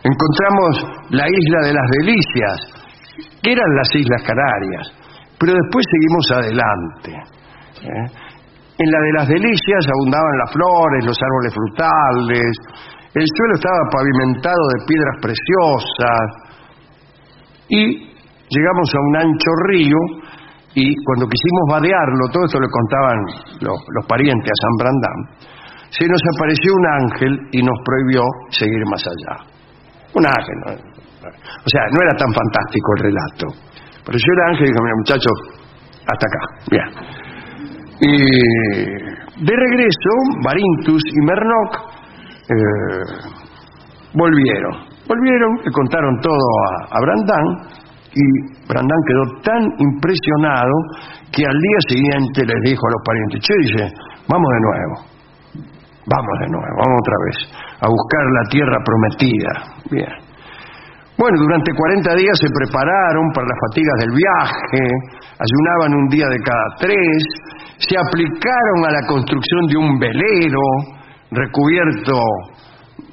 Encontramos la isla de las delicias, que eran las Islas Canarias, pero después seguimos adelante. ¿eh? En la de las delicias abundaban las flores, los árboles frutales, el suelo estaba pavimentado de piedras preciosas y llegamos a un ancho río y cuando quisimos vadearlo, todo esto le contaban los, los parientes a San Brandán, se nos apareció un ángel y nos prohibió seguir más allá. Un ángel. ¿no? O sea, no era tan fantástico el relato. Pero yo era ángel y dije, mira muchachos, hasta acá. Bien. Y de regreso, Barintus y Mernoc eh, volvieron. Volvieron, le contaron todo a, a Brandán y Brandán quedó tan impresionado que al día siguiente les dijo a los parientes, che, dice, vamos de nuevo, vamos de nuevo, vamos otra vez a buscar la tierra prometida. Bien. Bueno, durante 40 días se prepararon para las fatigas del viaje, ayunaban un día de cada tres, se aplicaron a la construcción de un velero recubierto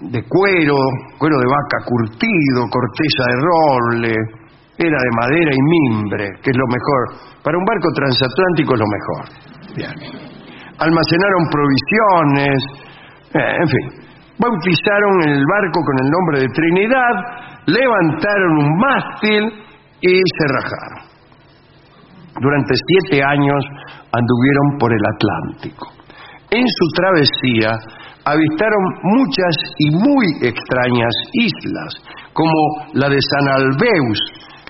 de cuero, cuero de vaca curtido, corteza de roble, era de madera y mimbre, que es lo mejor. Para un barco transatlántico es lo mejor. Bien. Almacenaron provisiones, eh, en fin. Bautizaron el barco con el nombre de Trinidad, levantaron un mástil y se rajaron. Durante siete años anduvieron por el Atlántico. En su travesía avistaron muchas y muy extrañas islas, como la de San Albeus,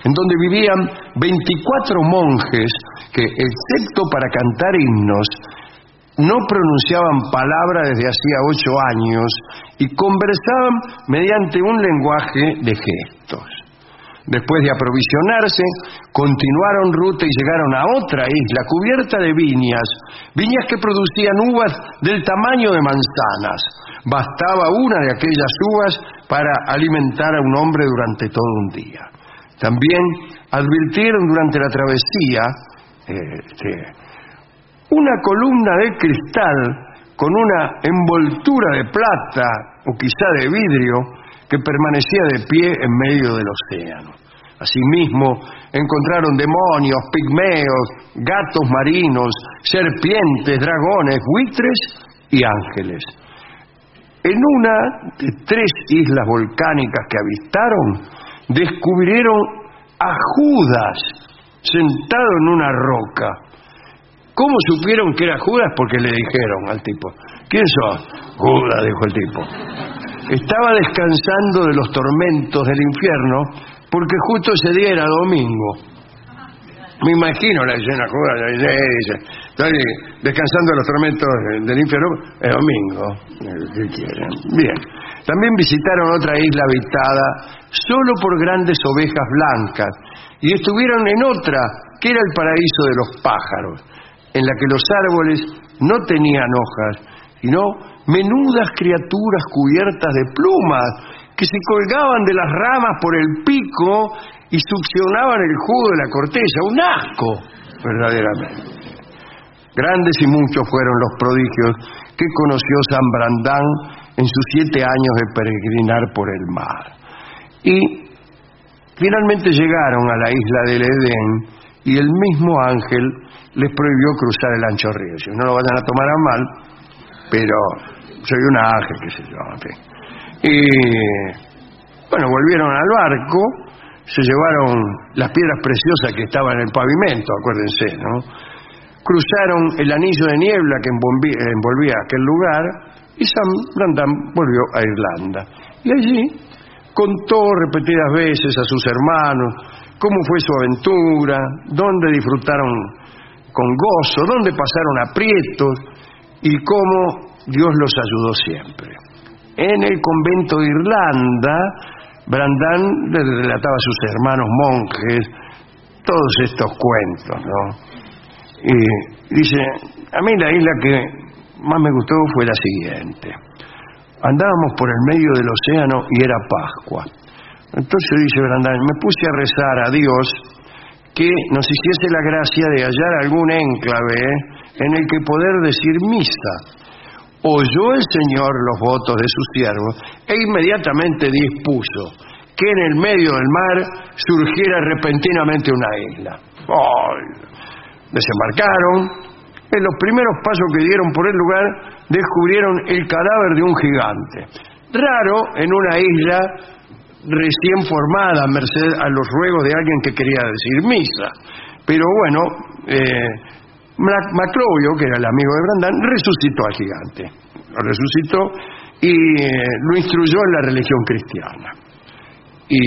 en donde vivían 24 monjes que, excepto para cantar himnos, no pronunciaban palabra desde hacía ocho años y conversaban mediante un lenguaje de gestos. Después de aprovisionarse, continuaron ruta y llegaron a otra isla cubierta de viñas, viñas que producían uvas del tamaño de manzanas. Bastaba una de aquellas uvas para alimentar a un hombre durante todo un día. También advirtieron durante la travesía este, una columna de cristal con una envoltura de plata o quizá de vidrio que permanecía de pie en medio del océano. Asimismo, encontraron demonios, pigmeos, gatos marinos, serpientes, dragones, buitres y ángeles. En una de tres islas volcánicas que avistaron, descubrieron a Judas sentado en una roca. ¿Cómo supieron que era Judas? Porque le dijeron al tipo, ¿quién sos? Judas, dijo el tipo. Estaba descansando de los tormentos del infierno porque justo ese día era domingo. Me imagino la escena Judas, dice, descansando de los tormentos del infierno, es domingo. ¿Qué quieren? Bien. También visitaron otra isla habitada solo por grandes ovejas blancas y estuvieron en otra que era el paraíso de los pájaros, en la que los árboles no tenían hojas, sino menudas criaturas cubiertas de plumas que se colgaban de las ramas por el pico y succionaban el jugo de la corteza, un asco, verdaderamente. Grandes y muchos fueron los prodigios que conoció San Brandán en sus siete años de peregrinar por el mar. Y finalmente llegaron a la isla del Edén y el mismo ángel les prohibió cruzar el ancho río. Si no lo vayan a tomar a mal, pero soy un ángel, qué sé yo. Y bueno, volvieron al barco, se llevaron las piedras preciosas que estaban en el pavimento, acuérdense, ¿no? Cruzaron el anillo de niebla que envolvía, aquel lugar y San Brandán volvió a Irlanda. Y allí contó repetidas veces a sus hermanos cómo fue su aventura, dónde disfrutaron con gozo, dónde pasaron aprietos y cómo Dios los ayudó siempre. En el convento de Irlanda, Brandán le relataba a sus hermanos monjes todos estos cuentos, ¿no? Y dice, a mí la isla que más me gustó fue la siguiente. Andábamos por el medio del océano y era Pascua. Entonces dice Brandán, me puse a rezar a Dios que nos hiciese la gracia de hallar algún enclave en el que poder decir misa. Oyó el Señor los votos de sus siervos e inmediatamente dispuso que en el medio del mar surgiera repentinamente una isla. ¡Ay! Desembarcaron. En los primeros pasos que dieron por el lugar, descubrieron el cadáver de un gigante. Raro en una isla recién formada, merced a los ruegos de alguien que quería decir misa. Pero bueno, eh, Maclovio, que era el amigo de Brandán, resucitó al gigante. Lo resucitó y eh, lo instruyó en la religión cristiana. y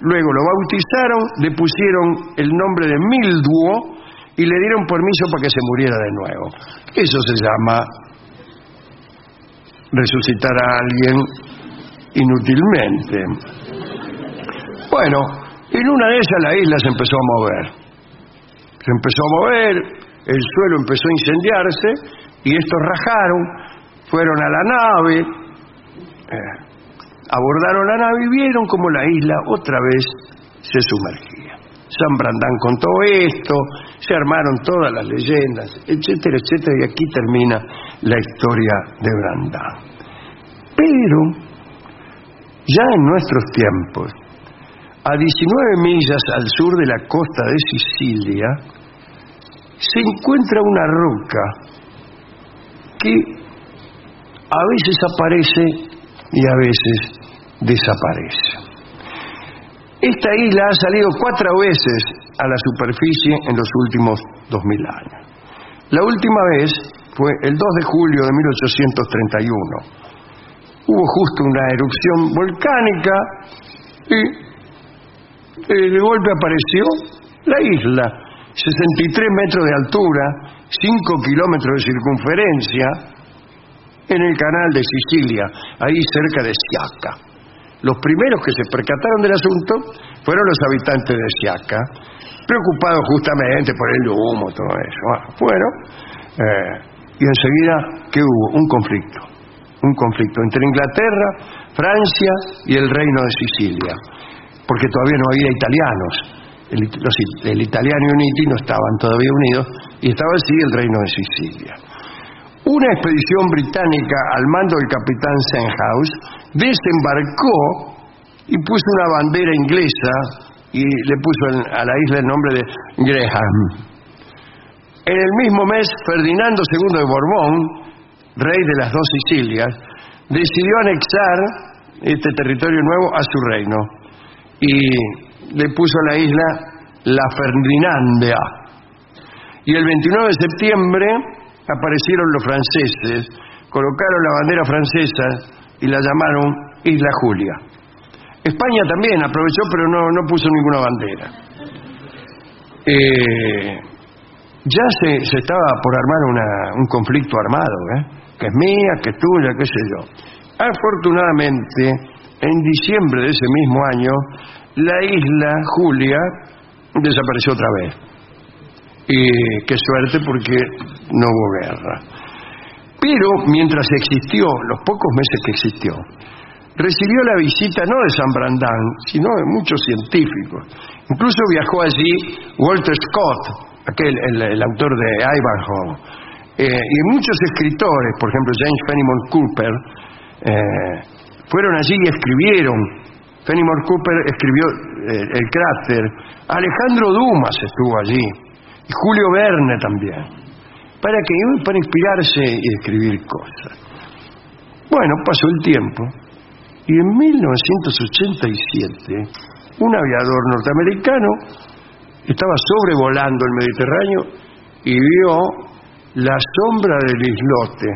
luego lo bautizaron, le pusieron el nombre de Milduo y le dieron permiso para que se muriera de nuevo. Eso se llama resucitar a alguien inútilmente. Bueno, en una de esas la isla se empezó a mover. Se empezó a mover, el suelo empezó a incendiarse y estos rajaron, fueron a la nave, eh, abordaron la nave y vieron como la isla otra vez se sumergía. San Brandán contó esto, se armaron todas las leyendas, etcétera, etcétera, y aquí termina la historia de Brandán. Pero, ya en nuestros tiempos, a 19 millas al sur de la costa de Sicilia, se encuentra una roca que a veces aparece y a veces desaparece. Esta isla ha salido cuatro veces a la superficie en los últimos 2000 años. La última vez fue el 2 de julio de 1831. Hubo justo una erupción volcánica y de golpe apareció la isla, 63 metros de altura, 5 kilómetros de circunferencia, en el canal de Sicilia, ahí cerca de Siaca. Los primeros que se percataron del asunto fueron los habitantes de Siaca, preocupados justamente por el humo, todo eso. Bueno, eh, y enseguida, ¿qué hubo? Un conflicto. Un conflicto entre Inglaterra, Francia y el reino de Sicilia. Porque todavía no había italianos. El, italiano y Uniti no estaban todavía unidos y estaba así el reino de Sicilia. Una expedición británica al mando del capitán Senhouse desembarcó y puso una bandera inglesa y le puso a la isla el nombre de Graham. En el mismo mes, Ferdinando II de Borbón, rey de las dos Sicilias, decidió anexar este territorio nuevo a su reino y le puso a la isla la Ferdinandia. Y el 29 de septiembre aparecieron los franceses, colocaron la bandera francesa y la llamaron Isla Julia. España también aprovechó, pero no, no puso ninguna bandera. Eh, ya se, se, estaba por armar una, un conflicto armado, ¿eh? que es mía, que es tuya, qué sé yo. Afortunadamente, en diciembre de ese mismo año, la isla Julia desapareció otra vez. Y qué suerte porque no hubo guerra. Pero mientras existió, los pocos meses que existió, recibió la visita no de San Brandán, sino de muchos científicos. Incluso viajó allí Walter Scott, aquel, el, autor de Ivanhoe, eh, y muchos escritores, por ejemplo James Fenimore Cooper, eh, fueron allí y escribieron. Fenimore Cooper escribió eh, El cráter. Alejandro Dumas estuvo allí. Y Julio Verne también. ¿Para que Para inspirarse y escribir cosas. Bueno, pasó el tiempo y en 1987 un aviador norteamericano estaba sobrevolando el Mediterráneo y vio la sombra del islote.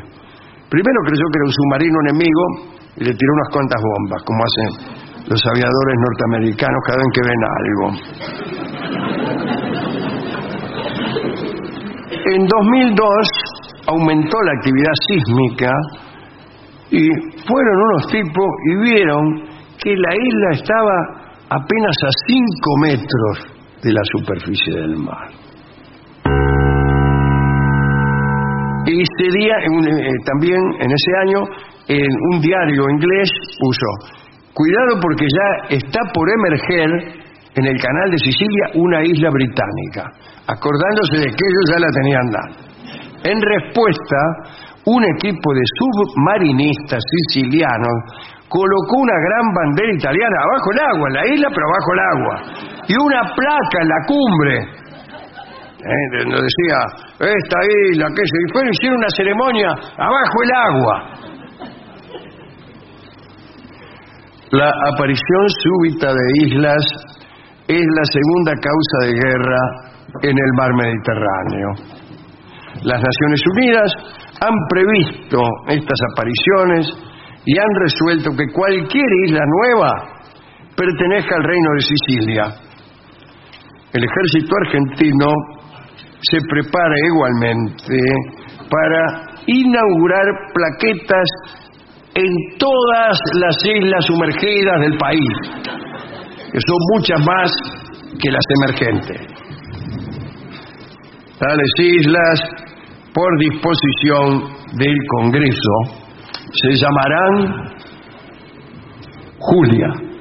Primero creyó que era un submarino enemigo y le tiró unas cuantas bombas, como hacen los aviadores norteamericanos cada vez que ven algo. En 2002 aumentó la actividad sísmica y fueron unos tipos y vieron que la isla estaba apenas a 5 metros de la superficie del mar. Y ese día, eh, también en ese año, en un diario inglés puso, cuidado porque ya está por emerger en el canal de Sicilia una isla británica, acordándose de que ellos ya la tenían dada. En respuesta, un equipo de submarinistas sicilianos colocó una gran bandera italiana abajo el agua, la isla, pero abajo el agua, y una placa en la cumbre, ¿eh? donde decía, esta isla, que se y hicieron una ceremonia abajo el agua. La aparición súbita de islas es la segunda causa de guerra en el mar Mediterráneo. Las Naciones Unidas han previsto estas apariciones y han resuelto que cualquier isla nueva pertenezca al reino de Sicilia. El ejército argentino se prepara igualmente para inaugurar plaquetas en todas las islas sumergidas del país, que son muchas más que las emergentes. Tales islas, por disposición del Congreso, se llamarán Julia.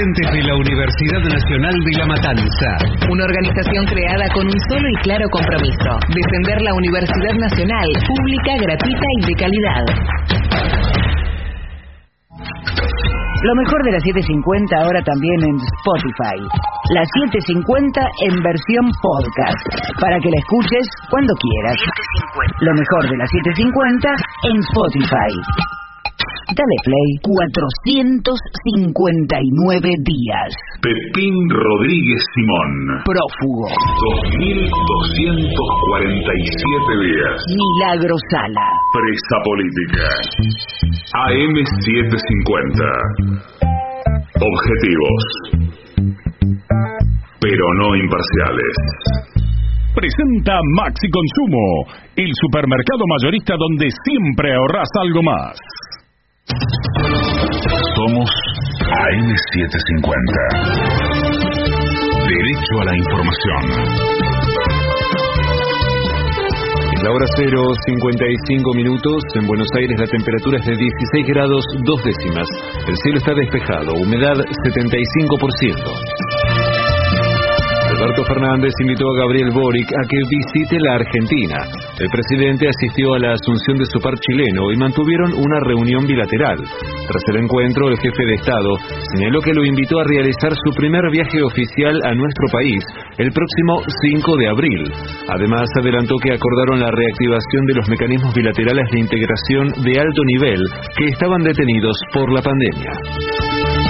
Docentes de la Universidad Nacional de La Matanza. Una organización creada con un solo y claro compromiso, defender la Universidad Nacional, pública, gratuita y de calidad. Lo mejor de la 750 ahora también en Spotify. La 750 en versión podcast, para que la escuches cuando quieras. Lo mejor de la 750 en Spotify. Dale play 459 días. Pepín Rodríguez Simón. Prófugo. 2247 días. Milagro Sala. Presa política. AM750. Objetivos. Pero no imparciales. Presenta Maxi Consumo, el supermercado mayorista donde siempre ahorras algo más. Somos AM750. Derecho a la información. Es la hora 0, 55 minutos. En Buenos Aires la temperatura es de 16 grados 2 décimas. El cielo está despejado, humedad 75%. Alberto Fernández invitó a Gabriel Boric a que visite la Argentina. El presidente asistió a la asunción de su par chileno y mantuvieron una reunión bilateral. Tras el encuentro, el jefe de Estado señaló que lo invitó a realizar su primer viaje oficial a nuestro país el próximo 5 de abril. Además, adelantó que acordaron la reactivación de los mecanismos bilaterales de integración de alto nivel que estaban detenidos por la pandemia.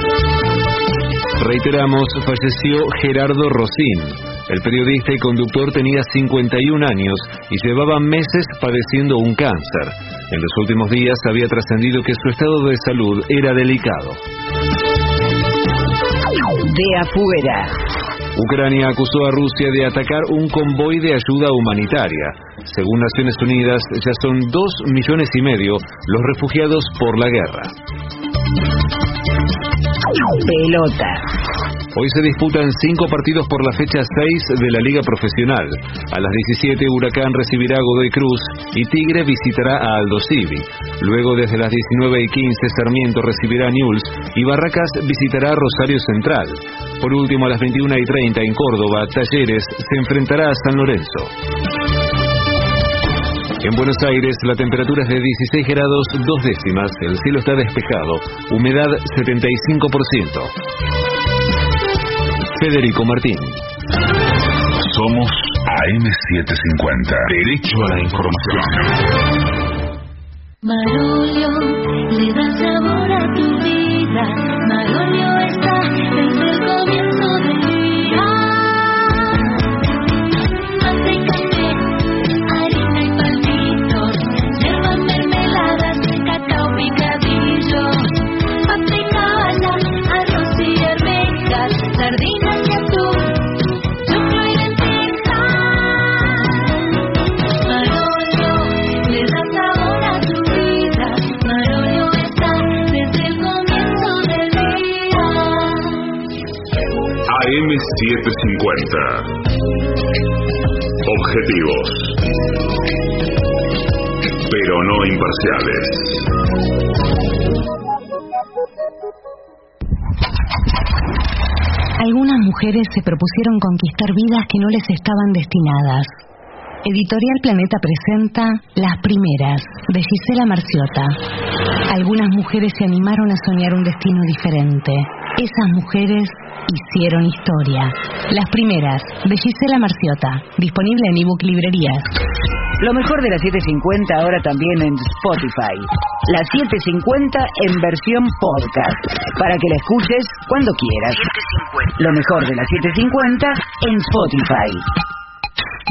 Reiteramos, falleció Gerardo Rosín. El periodista y conductor tenía 51 años y llevaba meses padeciendo un cáncer. En los últimos días había trascendido que su estado de salud era delicado. De afuera. Ucrania acusó a Rusia de atacar un convoy de ayuda humanitaria. Según Naciones Unidas, ya son dos millones y medio los refugiados por la guerra. Pelota. Hoy se disputan cinco partidos por la fecha 6 de la Liga Profesional. A las 17 Huracán recibirá a Godoy Cruz y Tigre visitará a Aldo Civi. Luego desde las 19 y 15 Sarmiento recibirá a Newell's y Barracas visitará a Rosario Central. Por último a las 21 y 30 en Córdoba, Talleres se enfrentará a San Lorenzo. En Buenos Aires la temperatura es de 16 grados dos décimas, el cielo está despejado, humedad 75%. Federico Martín. Somos AM750. Derecho a la información. Marolio, le da sabor a tu vida. Marolio AM750. Objetivos. Pero no imparciales. Algunas mujeres se propusieron conquistar vidas que no les estaban destinadas. Editorial Planeta presenta Las Primeras, de Gisela Marciota. Algunas mujeres se animaron a soñar un destino diferente. Esas mujeres hicieron historia. Las Primeras, de Gisela Marciota, disponible en ebook librerías. Lo mejor de la 750 ahora también en Spotify. La 750 en versión podcast. Para que la escuches cuando quieras. Lo mejor de la 750 en Spotify.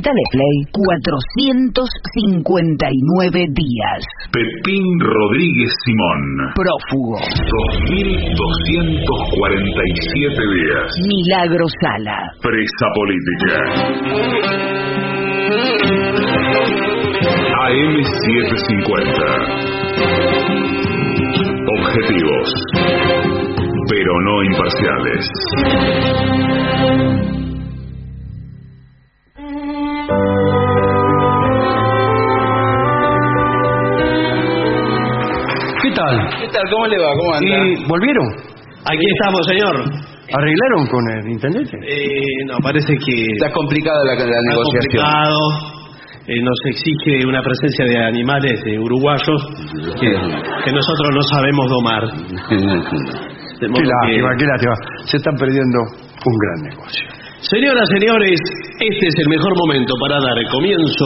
Dale play 459 días. Pepín Rodríguez Simón. Prófugo. 2247 días. Milagro Sala. Presa política. AM750. Objetivos. Pero no imparciales. ¿Qué tal? ¿Qué tal? ¿Cómo le va? ¿Cómo anda? ¿Y volvieron? Aquí estamos, señor. ¿Arreglaron con el intendente? Eh, no, parece que Está complicada la, la está negociación. complicado. Eh, nos exige una presencia de animales de uruguayos que, que nosotros no sabemos domar. De modo Qué lástima, que- qué lástima. Se están perdiendo un gran negocio. Señoras, señores, este es el mejor momento para dar comienzo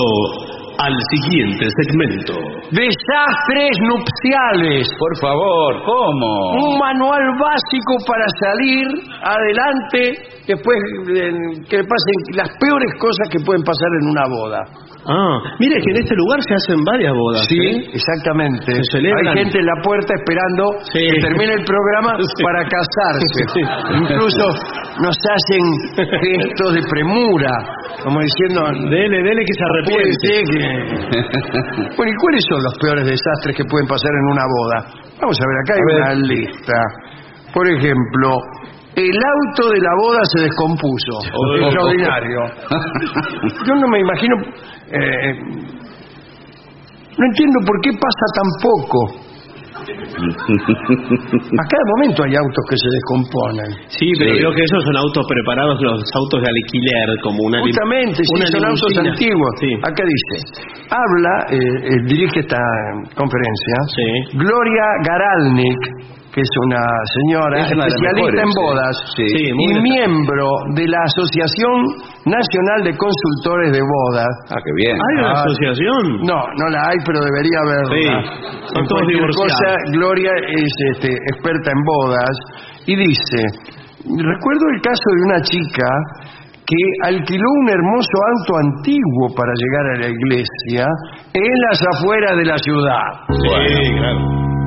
al siguiente segmento. Desastres nupciales. Por favor, ¿cómo? Un manual básico para salir adelante después de que le pasen las peores cosas que pueden pasar en una boda. Ah, mire que en este lugar se hacen varias bodas. Sí, ¿eh? exactamente. Se celebran. Hay gente en la puerta esperando Sí. que termine el programa Sí. para casarse. Sí. Incluso nos hacen gestos de premura, como diciendo, Dele, dele que se arrepiente. que... Bueno, ¿y cuáles son los peores desastres que pueden pasar en una boda? Vamos a ver, acá hay una lista. Por ejemplo, el auto de la boda se descompuso. Oh. Extraordinario. Yo no me imagino... eh, no entiendo por qué pasa tan poco. A cada momento hay autos que se descomponen. Sí, pero creo que esos son autos preparados, los autos de alquiler, como una lim- Justamente, sí, una son autos limusina. antiguos. Sí. Acá dice, habla, eh, eh, dirige esta conferencia, Sí. Gloria Garalnik, que es una señora Es una especialista mejores, en bodas Sí. Sí, muy y miembro de la Asociación Nacional de Consultores de Bodas. Ah, qué bien. ¿Hay una Ah. asociación? No, no la hay, pero debería haberla. Sí, son En todos divorciados. cosa, Gloria es este, experta en bodas y dice, recuerdo el caso de una chica que alquiló un hermoso auto antiguo para llegar a la iglesia en las afueras de la ciudad. Sí, claro.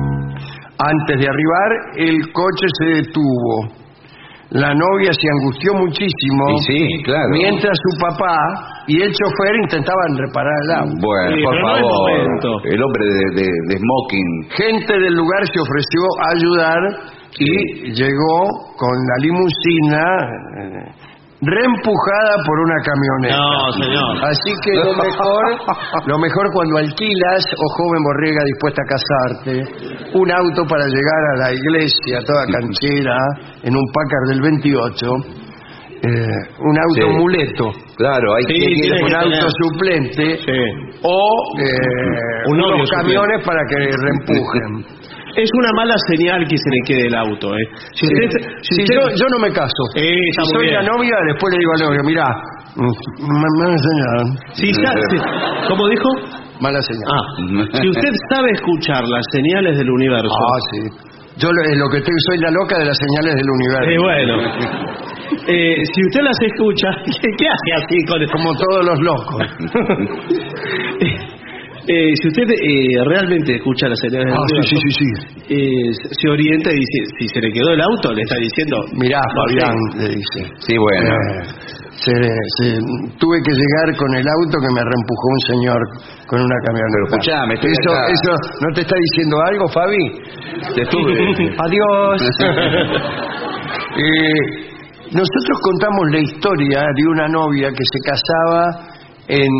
Antes de arribar, el coche se detuvo. La novia se angustió muchísimo Y sí, claro. mientras su papá y el chofer intentaban reparar el auto. Bueno, Sí, por pero no es favor. momento. el hombre de, de- de smoking. Gente del lugar se ofreció a ayudar y llegó con la limusina eh, reempujada por una camioneta. No, señor. Así que lo mejor, lo mejor cuando alquilas, o joven borrega dispuesta a casarte, un auto para llegar a la iglesia toda canchera, en un Packard del 28, eh, un auto Sí. muleto, Claro, hay Sí, que tiene un que auto tener. suplente, Sí. o eh, Un unos suplente. camiones para que reempujen. Es una mala señal que se le quede el auto, ¿eh? Si usted, si Si usted- yo, yo no me caso. Sí, está si soy bien. la novia, después le digo al novio, mira, mala señal. ya, si- ¿Cómo dijo? Mala señal. Ah, si usted sabe escuchar las señales del universo. Ah, sí. Yo lo, que estoy, soy la loca de las señales del universo. Eh, bueno. Eh, si usted las escucha, ¿qué, qué hace así con Como todos los locos. Eh, si usted eh, realmente escucha las señales del Ah, sí, sí, sí, sí. eh, se orienta y dice, si se le quedó el auto, le está diciendo... Mirá, no Fabián, sé. le dice. Sí, bueno. Eh, se- se- tuve que llegar con el auto que me reempujó un señor con una camioneta. Pero escuchame, estoy eso, acá. eso, ¿no te está diciendo algo, Fabi? Te estuve. Adiós. Eh, nosotros contamos la historia de una novia que se casaba en,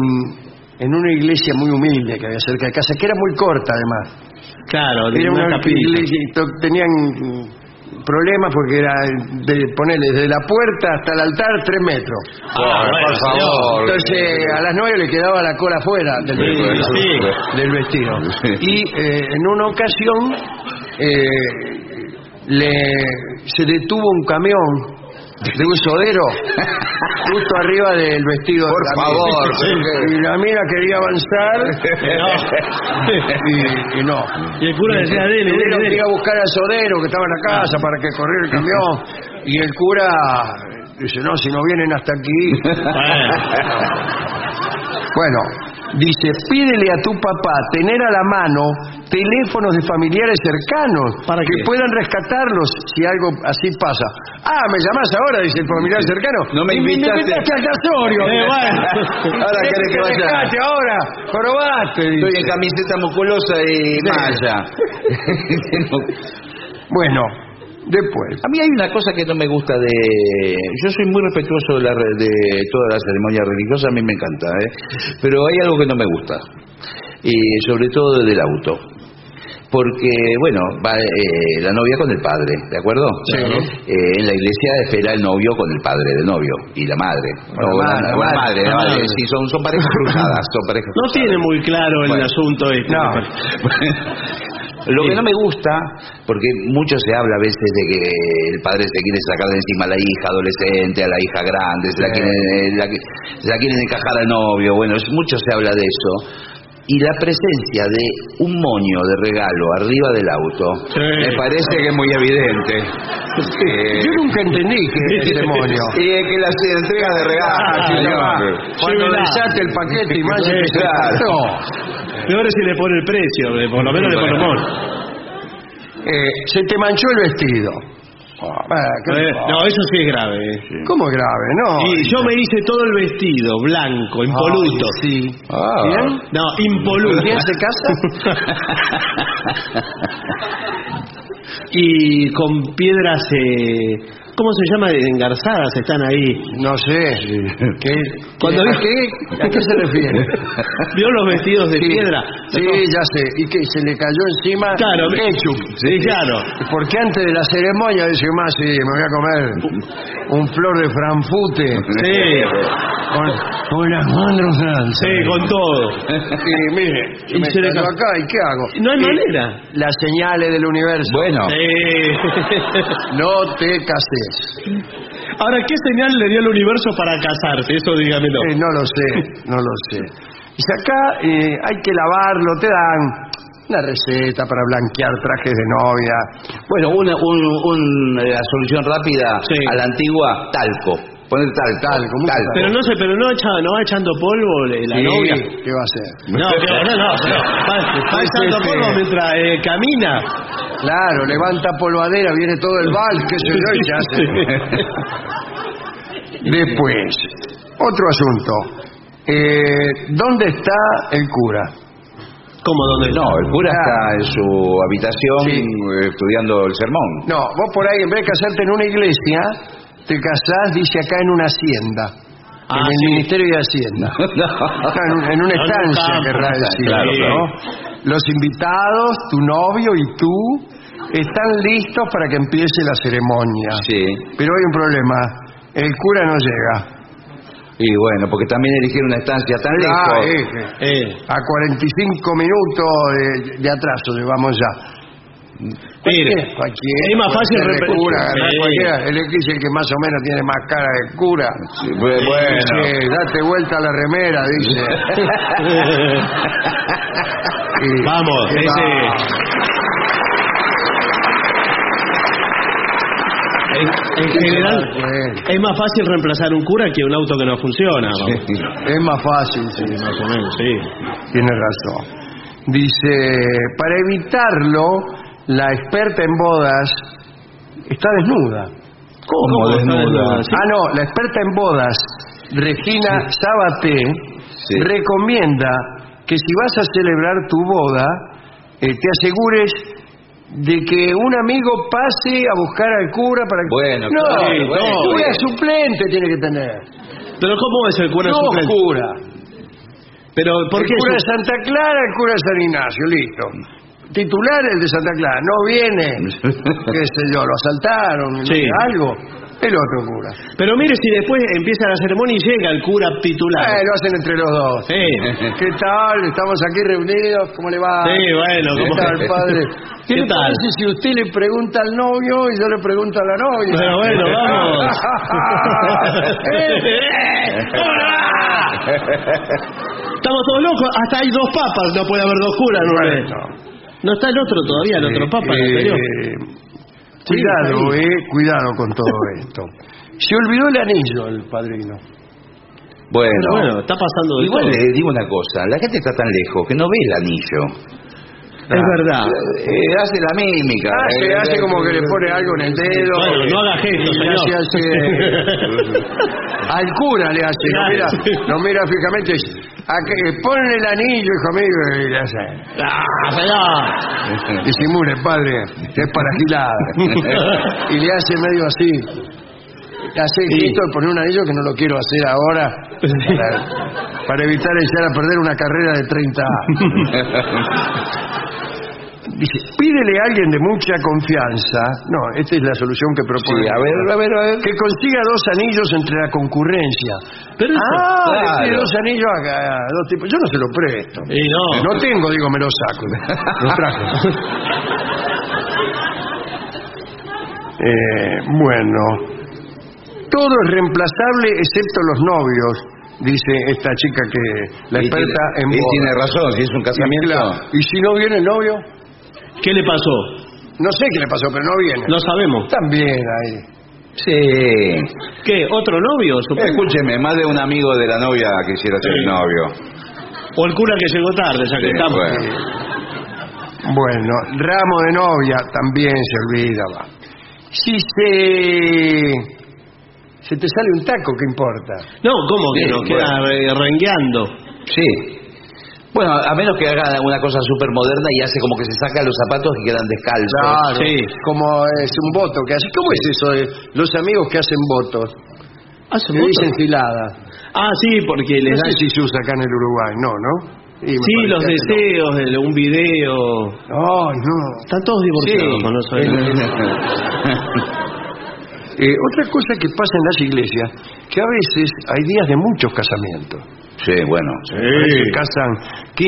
en una iglesia muy humilde que había cerca de casa, que era muy corta además. Claro, de Era una iglesia y tenían problemas porque era de ponerle desde la puerta hasta el altar tres metros. Ah, bueno, por favor. Entonces a las nueve le quedaba la cola afuera del, Sí, del vestido. Sí. Y eh, en una ocasión eh, le, se detuvo un camión de un sodero. Justo arriba del vestido Por de la favor, y la mina quería avanzar. Y, y no. Y el cura decía, dele, dele, dele. a buscar al sodero que estaba en la casa para que corriera el camión. Y el cura dice no si no vienen hasta aquí bueno dice pídele a tu papá tener a la mano teléfonos de familiares cercanos ¿Para que qué? puedan rescatarlos si algo así pasa ah me llamás ahora dice el familiar cercano No me Y invitaste. al casorio Eh, bueno. Ahora querés que vaya. rescate ahora probaste Estoy en camiseta musculosa y malla. bueno después A mí hay una cosa que no me gusta de... Yo soy muy respetuoso de, la re- de toda la ceremonia religiosa, a mí me encanta, ¿eh? Pero hay algo que no me gusta. Y sobre todo del auto. Porque, bueno, va eh, la novia con el padre, ¿de acuerdo? Sí. Eh, en la iglesia espera el novio con el padre del novio y la madre. la O madre, la, la madre, madre, la la madre. madre. Sí, son, son parejas cruzadas, son parejas No cruzadas. tiene muy claro el Bueno. asunto este. No. Lo que no me gusta, porque mucho se habla a veces de que el padre se quiere sacar de encima a la hija adolescente, a la hija grande, se la quieren, eh, la se la quieren encajar al novio, bueno, mucho se habla de eso. Y la presencia de un moño de regalo arriba del auto Sí. me parece que es muy evidente. Eh, Yo nunca entendí que es demonio. y es que las entregas de regalo, Ah, señor. Cuando el paquete y más claro. Peor es si le pone el precio, eh, por lo menos le pone. Eh, se te manchó el vestido. Ah, ¿qué Eh, no, eso sí es grave. eh. ¿Cómo es grave? No. Y yo me hice todo el vestido blanco, impoluto. Ay, sí. Ah. ¿Bien? No, impoluto. ¿Quién se casa? y con piedras, eh, ¿cómo se llama? Engarzadas están ahí. No sé. ¿Qué, Cuando ¿A vi- qué, ¿A qué se refiere? ¿Vio los vestidos de Sí. piedra? Sí, ya sé. ¿Y que se le cayó encima Claro, me- ketchup? Sí, claro. Porque antes de la ceremonia dice más, sí, me voy a comer un flor de franfute Sí, con, con las manos sí, con todo. Y mire, Y me se le cayó ca- acá y ¿qué hago? No hay Y manera. Las señales del universo. Bueno, Sí. No te Ahora, ¿qué señal le dio el universo para casarse? Eso dígamelo. Eh, no lo sé, no lo sé. Dice acá eh, hay que lavarlo, te dan una receta para blanquear trajes de novia. bueno una, un- un, eh, la solución rápida Sí. a la antigua, talco. Poner tal, tal, como tal. Pero no sé, pero no, echa, no va echando polvo la Sí, novia. ¿Qué va a hacer? No, pero, no, no, pero va, va echando polvo mientras eh, camina. Claro, levanta polvadera, viene todo el vals, qué sé yo, y se hace. Después, otro asunto. Eh, ¿Dónde está el cura? ¿Cómo dónde No, el cura está en su habitación Sí. eh, estudiando el sermón. No, vos por ahí, en vez de casarte en una iglesia, te casás, dice acá, en una hacienda. Ah, en el sí. Ministerio de Hacienda. en, en una estancia, querrá decir. Los invitados, tu novio y tú, están listos para que empiece la ceremonia. Sí. Pero hay un problema. El cura no llega. Y bueno, porque también eligieron una estancia tan Ah, lejos. eh, Eh, a 45 minutos de, de atraso llevamos ya. Mire, Cualquiera, es más fácil cura, Sí. cualquiera. El X es el que más o menos tiene más cara de cura. Sí, bueno. Dice, date vuelta a la remera, dice. Y- Vamos, y ese. En, en general, Bueno, es más fácil reemplazar un cura que un auto que no funciona. es más fácil, sí. Más o menos, sí. Tiene razón. Dice, para evitarlo, la experta en bodas está desnuda. ¿Cómo desnuda? Ah, no, la experta en bodas, Regina Sabaté, Sí. recomienda que si vas a celebrar tu boda, eh, te asegures de que un amigo pase a buscar al cura para que... Bueno, no, claro, el bueno, cura suplente tiene que tener. Pero ¿cómo es el cura no suplente? cura. Pero ¿por el qué cura de Santa Clara, el cura de San Ignacio, listo. Titular el de Santa Clara, no viene, qué sé yo, lo asaltaron, Sí. algo, el otro cura. Pero mire si después empieza la ceremonia y llega el cura titular. Eh, lo hacen entre los dos. Sí. ¿Qué tal? Estamos aquí reunidos, ¿cómo le va? Sí, bueno, ¿Qué ¿cómo- tal, padre? ¿Qué, ¿Qué tal? parece si usted le pregunta al novio y yo le pregunto a la novia? Pero bueno, vamos. Estamos todos locos. Hasta hay dos papas, no puede haber dos curas. ¿no? No está el otro todavía, el otro papa, el anterior. Eh, cuidado, eh, cuidado con todo esto. Se olvidó el anillo el padrino. Bueno, bueno, está pasando de igual todo. le digo una cosa, la gente está tan lejos que no ve el anillo. Es verdad. Eh, hace la mímica. Hace, Eh, hace eh, como que le pone algo en el dedo. Bueno, no haga gestos, señor. hace. Al cura le hace, lo mira, lo mira fijamente "A que- ponle el anillo, hijo mío, y le hace. ¡Ah, señor! Disimule, padre, que es para gilada. y le hace medio así. Le hace gesto de poner un anillo que no lo quiero hacer ahora para, para evitar echar a perder una carrera de 30 años. Dice, pídele a alguien de mucha confianza. No, esta es la solución que propone. Sí, a ver, a ver, a ver. Que consiga dos anillos entre la concurrencia. Pero eso- ah, claro. dos anillos a, a dos tipos. Yo no se lo presto. Y no. No tengo, digo, me lo saco. Lo traje. Eh, bueno, todo es reemplazable excepto los novios, dice esta chica que la Y experta tiene- en y bodas. tiene razón, si es un casamiento. Y, claro, ¿y si no viene el novio? ¿Qué le pasó? No sé qué le pasó, pero no viene. No sabemos. También ahí. Sí. ¿Qué? ¿Otro novio? supongo? Escúcheme, más de un amigo de la novia quisiera ser Sí. el novio. O el cura que llegó tarde, ya que Sí, estamos. bueno. Bueno, ramo de novia también se olvida. va. Si se se te sale un taco, ¿qué importa? No, ¿cómo que Sí, nos queda bueno. re- rengueando? Sí. Bueno, a menos que haga una cosa súper moderna y hace como que se saca los zapatos y quedan descalzos. Claro, sí. como es un voto que hace. ¿Cómo es eso de los amigos que hacen votos? ¿Hace Que mucho? dicen gilada. Ah, sí, porque les No dan... sé si se usa acá en el Uruguay, no, ¿no? Sí, los no. deseos, de un video... Ay, no. Están todos divorciados, Sí. con los Eh, otra cosa que pasa en las iglesias, que a veces hay días de muchos casamientos. Sí, bueno. Se casan 15,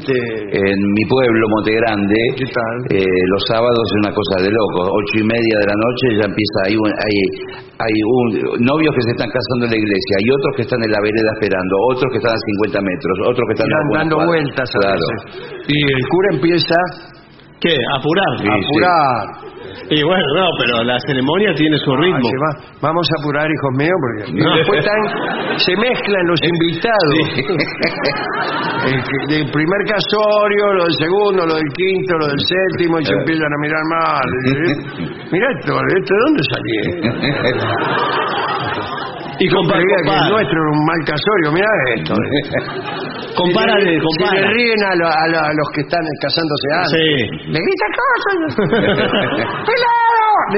20... En mi pueblo, Monte Grande, ¿Qué tal? eh, los sábados es una cosa de locos. Ocho y media de la noche ya empieza, hay, un- hay, hay un- novios que se están casando en la iglesia, hay otros que están en la vereda esperando, otros que están a 50 metros, otros que están una dando vueltas a Claro. veces. Y el cura empieza ¿Qué? ¿Apurar? Apurar. Y bueno, no, pero la ceremonia tiene su ritmo. Ah, va- Vamos a apurar, hijos míos, porque No. después están, se mezclan los invitados. El, que- del primer casorio, lo del segundo, lo del quinto, lo del séptimo, y se empiezan a mirar mal. Mira esto, ¿esto de dónde salió? Y Yo compara, creía que el nuestro era un mal casorio, mira esto. Compárale, Se le- compara. Se ríen a, lo- a lo- a los que están casándose antes. Sí. Le grita cosas.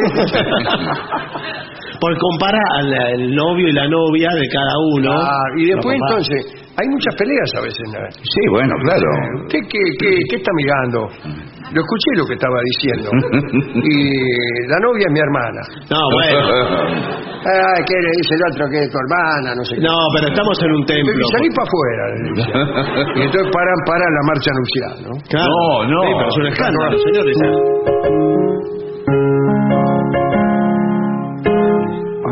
Por compara al el novio y la novia de cada uno. Ah, y después entonces, hay muchas peleas a veces. ¿no? Sí, bueno, claro. ¿Usted qué, qué, qué está mirando? Lo escuché lo que estaba diciendo. Y la novia es mi hermana. No, bueno. Ay, ¿qué le dice el otro que es tu hermana? No sé qué. No, pero estamos en un templo. Y salí para afuera. le. Y entonces paran para la marcha nupcial, ¿no? Claro. No, no. Sí, pero es un escándalo, señores.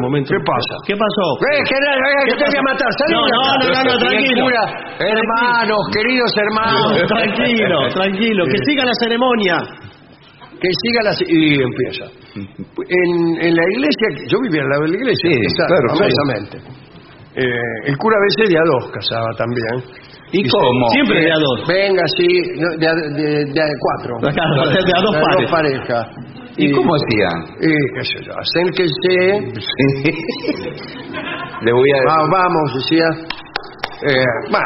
Momento. ¿Qué pasa? ¿Qué pasó? ¡Eh, que, eh, que te voy a matar! ¡Salí No, no, no, no, tranquilo. cura, hermanos, queridos hermanos. Tranquilo, tranquilo. Que siga la ceremonia. Que siga la... Y empieza. En, en la iglesia, yo vivía al lado de la iglesia, Sí, claro. Eh, el cura a veces de a dos casaba también. ¿Y cómo? Siempre de a dos. Venga, sí, de, a, de- de a cuatro. Claro, de a dos pares. parejas. ¿Y cómo hacían? Y qué sé yo, acérquense. Le voy a Va- vamos, decía. Eh, va,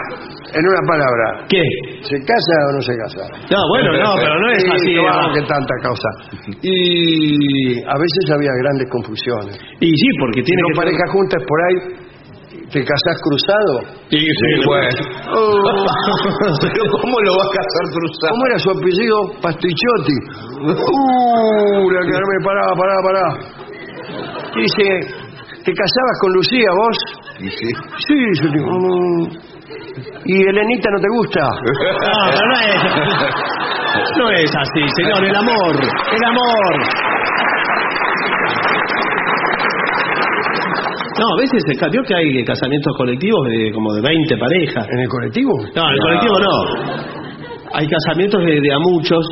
en una palabra, ¿Qué? ¿se casa o no se casa? No, bueno, no, pero no es Sí, así. no, ¿no? que tanta causa. Y a veces había grandes confusiones. Y sí, porque tiene Tiene que parejas juntas por ahí, te casás cruzado. Sí, sí, bueno. Oh, Pero ¿cómo lo va a casar cruzado? ¿Cómo era su apellido? Pastichotti. Uh, la que no me paraba, paraba, paraba. Dice, ¿te casabas con Lucía vos? Y sí. Sí, yo digo, "Mm". ¿Y Elenita no te gusta? No, pero no es, no es así, señor. El amor, el amor. No, a veces se cambió que hay casamientos colectivos de como de 20 parejas. ¿En el colectivo? No, en el colectivo no. Hay casamientos de, de a muchos.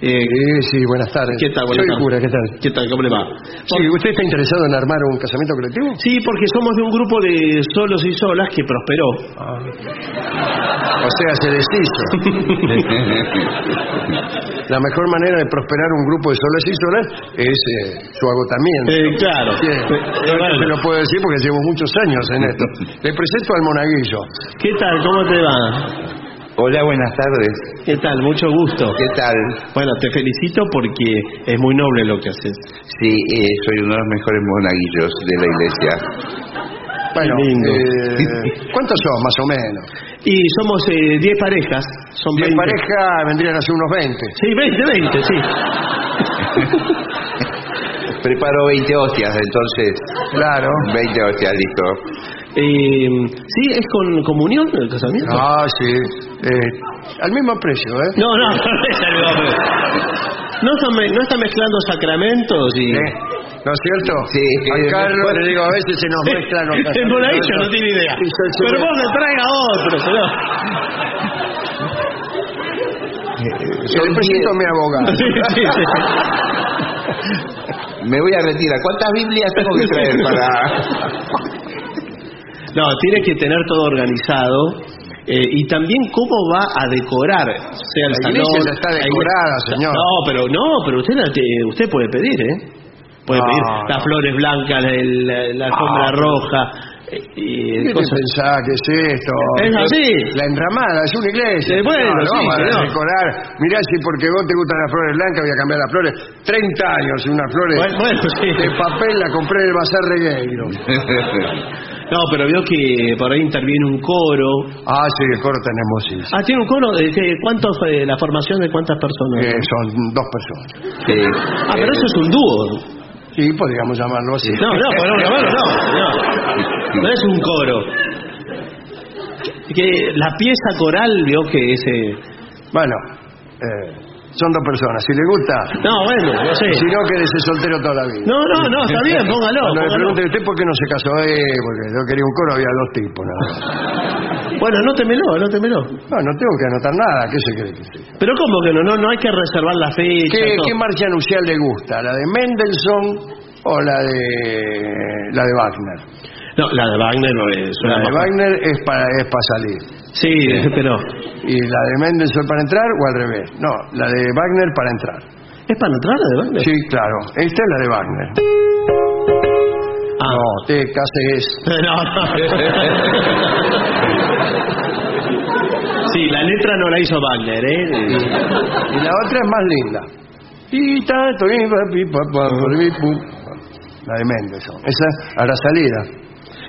eh, Sí, sí, buenas tardes. ¿Qué tal? Buenas Soy tardes. cura, ¿qué tal? ¿Qué tal? ¿Cómo le va? Sí, ¿usted está interesado en armar un casamiento colectivo? Sí, porque somos de un grupo de solos y solas que prosperó. O sea, se deshizo. La mejor manera de prosperar un grupo de solas y solas es eh, su agotamiento. Eh, claro. Sí, Eh, bueno. se lo puedo decir porque llevo muchos años en esto. Le presento al monaguillo. ¿Qué tal? ¿Cómo te va? Hola, buenas tardes. ¿Qué tal? Mucho gusto. ¿Qué tal? Bueno, te felicito porque es muy noble lo que haces. Sí, eh, soy uno de los mejores monaguillos de la iglesia. Bueno, eh, ¿cuántos son más o menos? Y somos eh, 10 parejas. Son Diez 20. parejas vendrían a ser unos 20. Sí, 20, 20, sí. Preparo 20 hostias, entonces. Claro. 20 hostias, listo. Eh, sí, es con comunión el casamiento. Ah, sí. Eh, al mismo precio, ¿eh? No, no, no es el nombre. No está, me- no está mezclando sacramentos y... ¿Eh? ¿No es cierto? Sí. A Carlos le digo, a veces se nos mezclan los monaguillo no tiene idea. Pero vos le traiga otro, señor. A mi abogado. Sí, sí, sí. Me voy a retirar. ¿Cuántas Biblias tengo que traer para.? No, tiene que tener todo organizado. eh, y también cómo va a decorar, sea el La salón. iglesia ya está decorada, señor. No, pero no, pero usted usted puede pedir, ¿eh? Puede No, pedir no. las flores blancas, la, la alfombra Ah, roja eh, y ¿Qué cosas. pensás que es esto? Es así. La enramada, es una iglesia. Sí, bueno, no, sí, vamos a decorar. Mirá si porque vos te gustan las flores blancas voy a cambiar las flores. 30 años y unas flores Bueno, bueno, sí. de papel la compré en el Bazar Regueiro. No, pero veo que por ahí interviene un coro. Ah, sí, el coro tenemos, sí. sí. Ah, tiene un coro. eh, ¿Cuántos, eh, la formación de cuántas personas? Eh, son dos personas. Sí. Ah, pero eso es un dúo. Sí, podríamos llamarlo así. No, no, pero no, no, no, no. Es un coro. Que la pieza coral vio que ese. Bueno, eh, son dos personas. Si le gusta, No, bueno, no sé. si no, quédese soltero toda la vida. No, no, no, está bien, póngalo. Cuando le póngalo. pregunte usted por qué no se casó, eh, porque yo quería un coro, había dos tipos. nada más. Bueno, anótemelo, anótemelo. No, no tengo que anotar nada, ¿qué se cree que? Pero ¿cómo que no? No, no hay que reservar la fecha. ¿Qué, todo. qué marcha nupcial le gusta? ¿La de Mendelssohn o la de la de Wagner? No, la de Wagner no es. La de Wagner es para es para salir. Sí, pero... ¿Y la de Mendelssohn para entrar o al revés? No, la de Wagner para entrar. ¿Es para entrar la de Wagner? Sí, claro. Esta es la de Wagner. Ah. No, te cases. No, no. Sí, la letra no la hizo Wagner, ¿eh? Y la otra es más linda. Y tanto. La de Mendelssohn. Esa a la salida.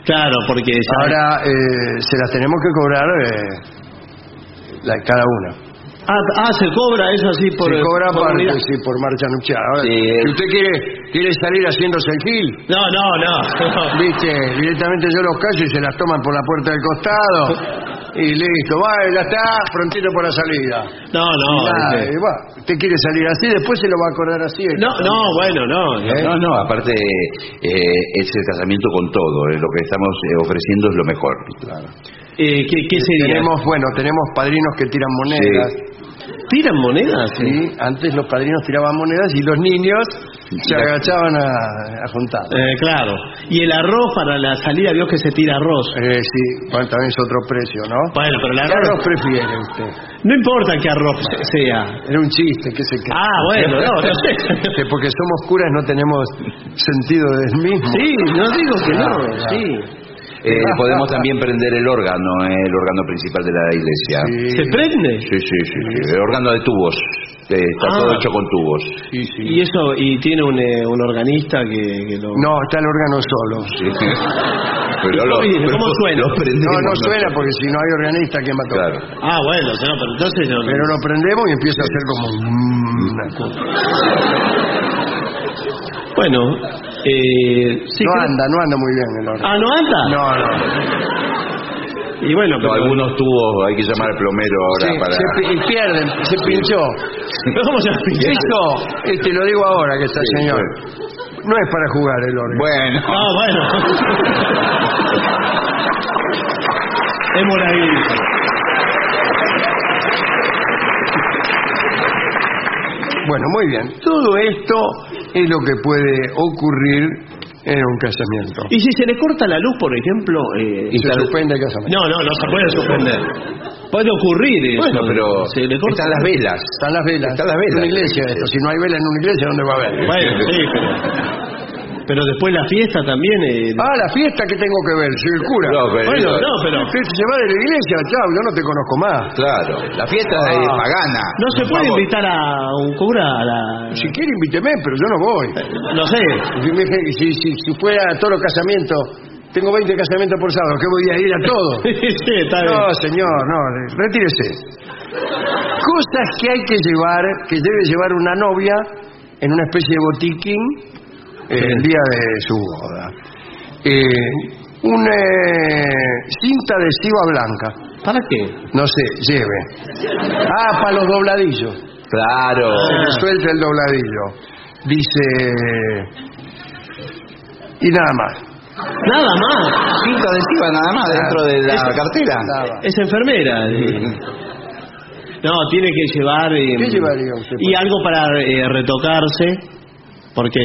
Claro, porque ya- Ahora eh, se las tenemos que cobrar eh, la, cada una. Ah, ah, se cobra eso así por se cobra por aparte, unidad. sí, por marcha nupcial. Ahora, Sí. Si usted quiere, quiere salir haciéndose el gil, No, no, no. no. viste, directamente yo los callo y se las toman por la puerta del costado. Y listo, va, ya está, prontito por la salida. No, no. Nada, y va, usted quiere salir así, después se lo va a acordar así. No, no, bueno, no. No, no, aparte eh, es el casamiento con todo. eh, lo que estamos eh, ofreciendo es lo mejor. Eh, ¿qué, qué sería? Tenemos, bueno, tenemos padrinos que tiran monedas. ¿Tiran monedas? Sí, antes los padrinos tiraban monedas y los niños se agachaban a, a juntar. Eh, claro. Y el arroz para la salida, vio que se tira arroz. Eh, sí, bueno, también es otro precio, ¿no? Bueno, pero el ¿Qué arroz... arroz prefiere usted? No importa qué arroz sea. Era un chiste, ¿qué se cree? Ah, bueno, no, no sé. Que porque somos curas no tenemos sentido del mismo. Sí, no digo que no, Claro, claro. sí. Eh, podemos también prender el órgano, eh, el órgano principal de la iglesia. Sí. ¿Se prende? Sí, sí, sí, sí, El órgano de tubos. Eh, está Ah. todo hecho con tubos. Sí, sí. Y eso, y tiene un, eh, un organista que, que lo... No, está el órgano solo. Sí. Pero lo- ¿Cómo- pero suena? lo No, no suena porque si no hay organista, ¿quién va a tocar? Claro. Ah, bueno, no, pero entonces... no- Pero lo prendemos y empieza a hacer como... Bueno, eh, sí no creo- anda, no anda muy bien el órgano. Ah, ¿no anda? No, no. Y bueno, No, pero... algunos tubos hay que llamar al plomero ahora Sí, para. se, pi- y pierden, se pinchó. ¿Cómo se llama? Eso, eh, te lo digo ahora que está Sí, señor. No es para jugar el órgano. Bueno. Ah, bueno. es maravilloso. Bueno, muy bien. Todo esto es lo que puede ocurrir en un casamiento. Y si se le corta la luz, por ejemplo... Eh, Y se suspende el casamiento. No, no, no se puede suspender. Puede ocurrir eso. Bueno, pero Se le corta- están las velas. Están las velas. Están las velas. En una iglesia esto. Si no hay vela en una iglesia, ¿dónde va a haber? Bueno, sí, pero... Pero después la fiesta también... eh, Ah, la fiesta que tengo que ver, soy el cura. No, pero- bueno, no, pero... Usted se va de la iglesia, chao, yo no te conozco más. Claro. La fiesta es Ah. pagana. No se Por puede favor. invitar a un cura a la... Si quiere, invíteme, pero yo no voy. No sé. Si, me- si, si, si fuera a todos los casamientos, tengo 20 casamientos por sábado, ¿qué voy a ir a todos? sí, está bien. No, señor, no, retírese. Cosas que hay que llevar, que debe llevar una novia en una especie de botiquín eh, el día de su boda. Eh, una cinta adhesiva blanca, ¿Para qué? no sé, lleve. Ah, para los dobladillos. Claro. Suelta el dobladillo. Dice... Y nada más. Nada más. Cinta adhesiva nada más dentro de la cartera. Nada. Es enfermera. No, tiene que llevar... eh, ¿Qué llevaría usted? Y algo para eh, retocarse, porque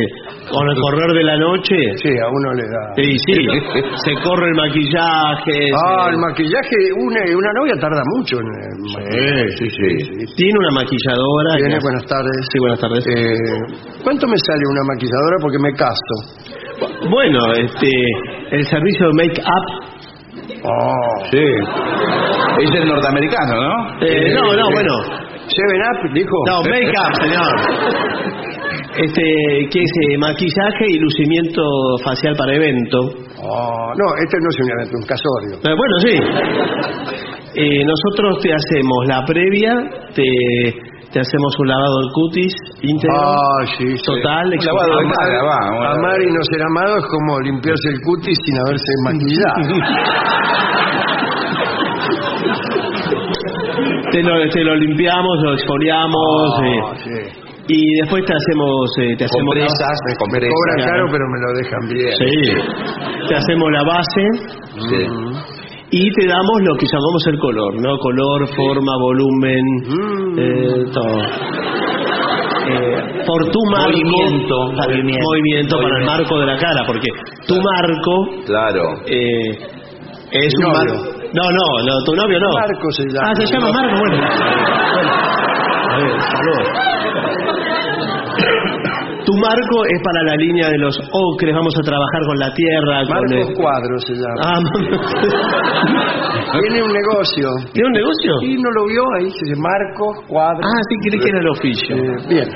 con el correr de la noche... Sí, a uno le da... Sí, sí, se corre el maquillaje. Ah, se- el maquillaje, una, una novia tarda mucho en el maquillaje. Sí, sí. Tiene una maquilladora. Viene, que- buenas tardes. Sí, buenas tardes. Eh, ¿Cuánto me sale una maquilladora? Porque me caso. Bueno, este, el servicio de make-up... Oh. Sí. Es el norteamericano, ¿no? eh, no, no, eh, bueno. Seven Up, dijo. No, make-up, señor. Este, que es eh, maquillaje y lucimiento facial para evento. Oh, no, este no es un evento, un casorio. Eh, bueno, sí. Eh, nosotros te hacemos la previa, te, te hacemos un lavado del cutis íntegro, Ah, sí, sí. total, Un lavado de exfoliante. cara, va. un lavado. Amar y no ser amado es como limpiarse el cutis sin haberse maquillado. te, lo, te lo limpiamos, lo exfoliamos Ah, eh, sí. Y después te hacemos te hacemos Compresas, cobran caro, pero me lo dejan bien. sí, te hacemos la base Sí. Mm. y te damos lo que llamamos el color, ¿no? Color, forma, volumen, Mm. eh, todo. Eh, por tu marco, Movimiento, movimiento. movimiento para el marco de la cara, porque tu marco Claro. eh, es un marco. No, no, no, tu novio no. Marco se llama. Ah, se llama Marco, bueno. Bueno. A ver, saludos. Marco es para la línea de los ocres, vamos a trabajar con la tierra, con Marcos el... Cuadro se llama. Ah, Tiene un negocio. ¿Tiene un negocio? ¿Y no lo vio ahí? Se dice Marcos Cuadro. Ah, sí, creí que era el oficio. Eh, bien.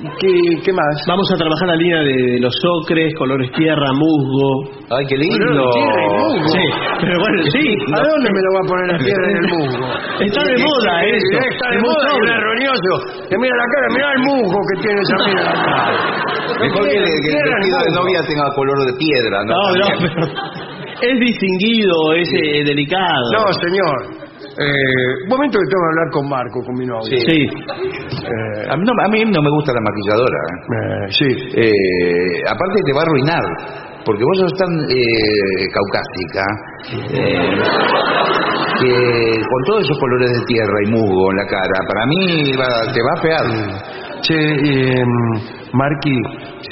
¿Qué, ¿Qué más? Vamos a trabajar la línea de los ocres, colores tierra, musgo. Ay, qué lindo. Color tierra y musgo. Sí, pero bueno, sí. ¿A dónde me lo va a poner la tierra en el musgo? Está de moda eso. Está de moda un roñoso. Te mira la cara, mira el musgo que tiene esa mira la cara. Mejor que, que el vestido de novia tenga color de piedra, ¿no? No, no, pero es distinguido, es eh, delicado. No, señor. Eh, un momento que tengo que hablar con Marco, con mi novio. Sí. Eh, A mí, no, a mí no me gusta la maquilladora. ¿eh? eh, sí. Eh, aparte te va a arruinar, porque vos sos tan eh, caucásica, eh, que con todos esos colores de tierra y musgo en la cara, para mí va- te va a fear. Che, eh, Marqui,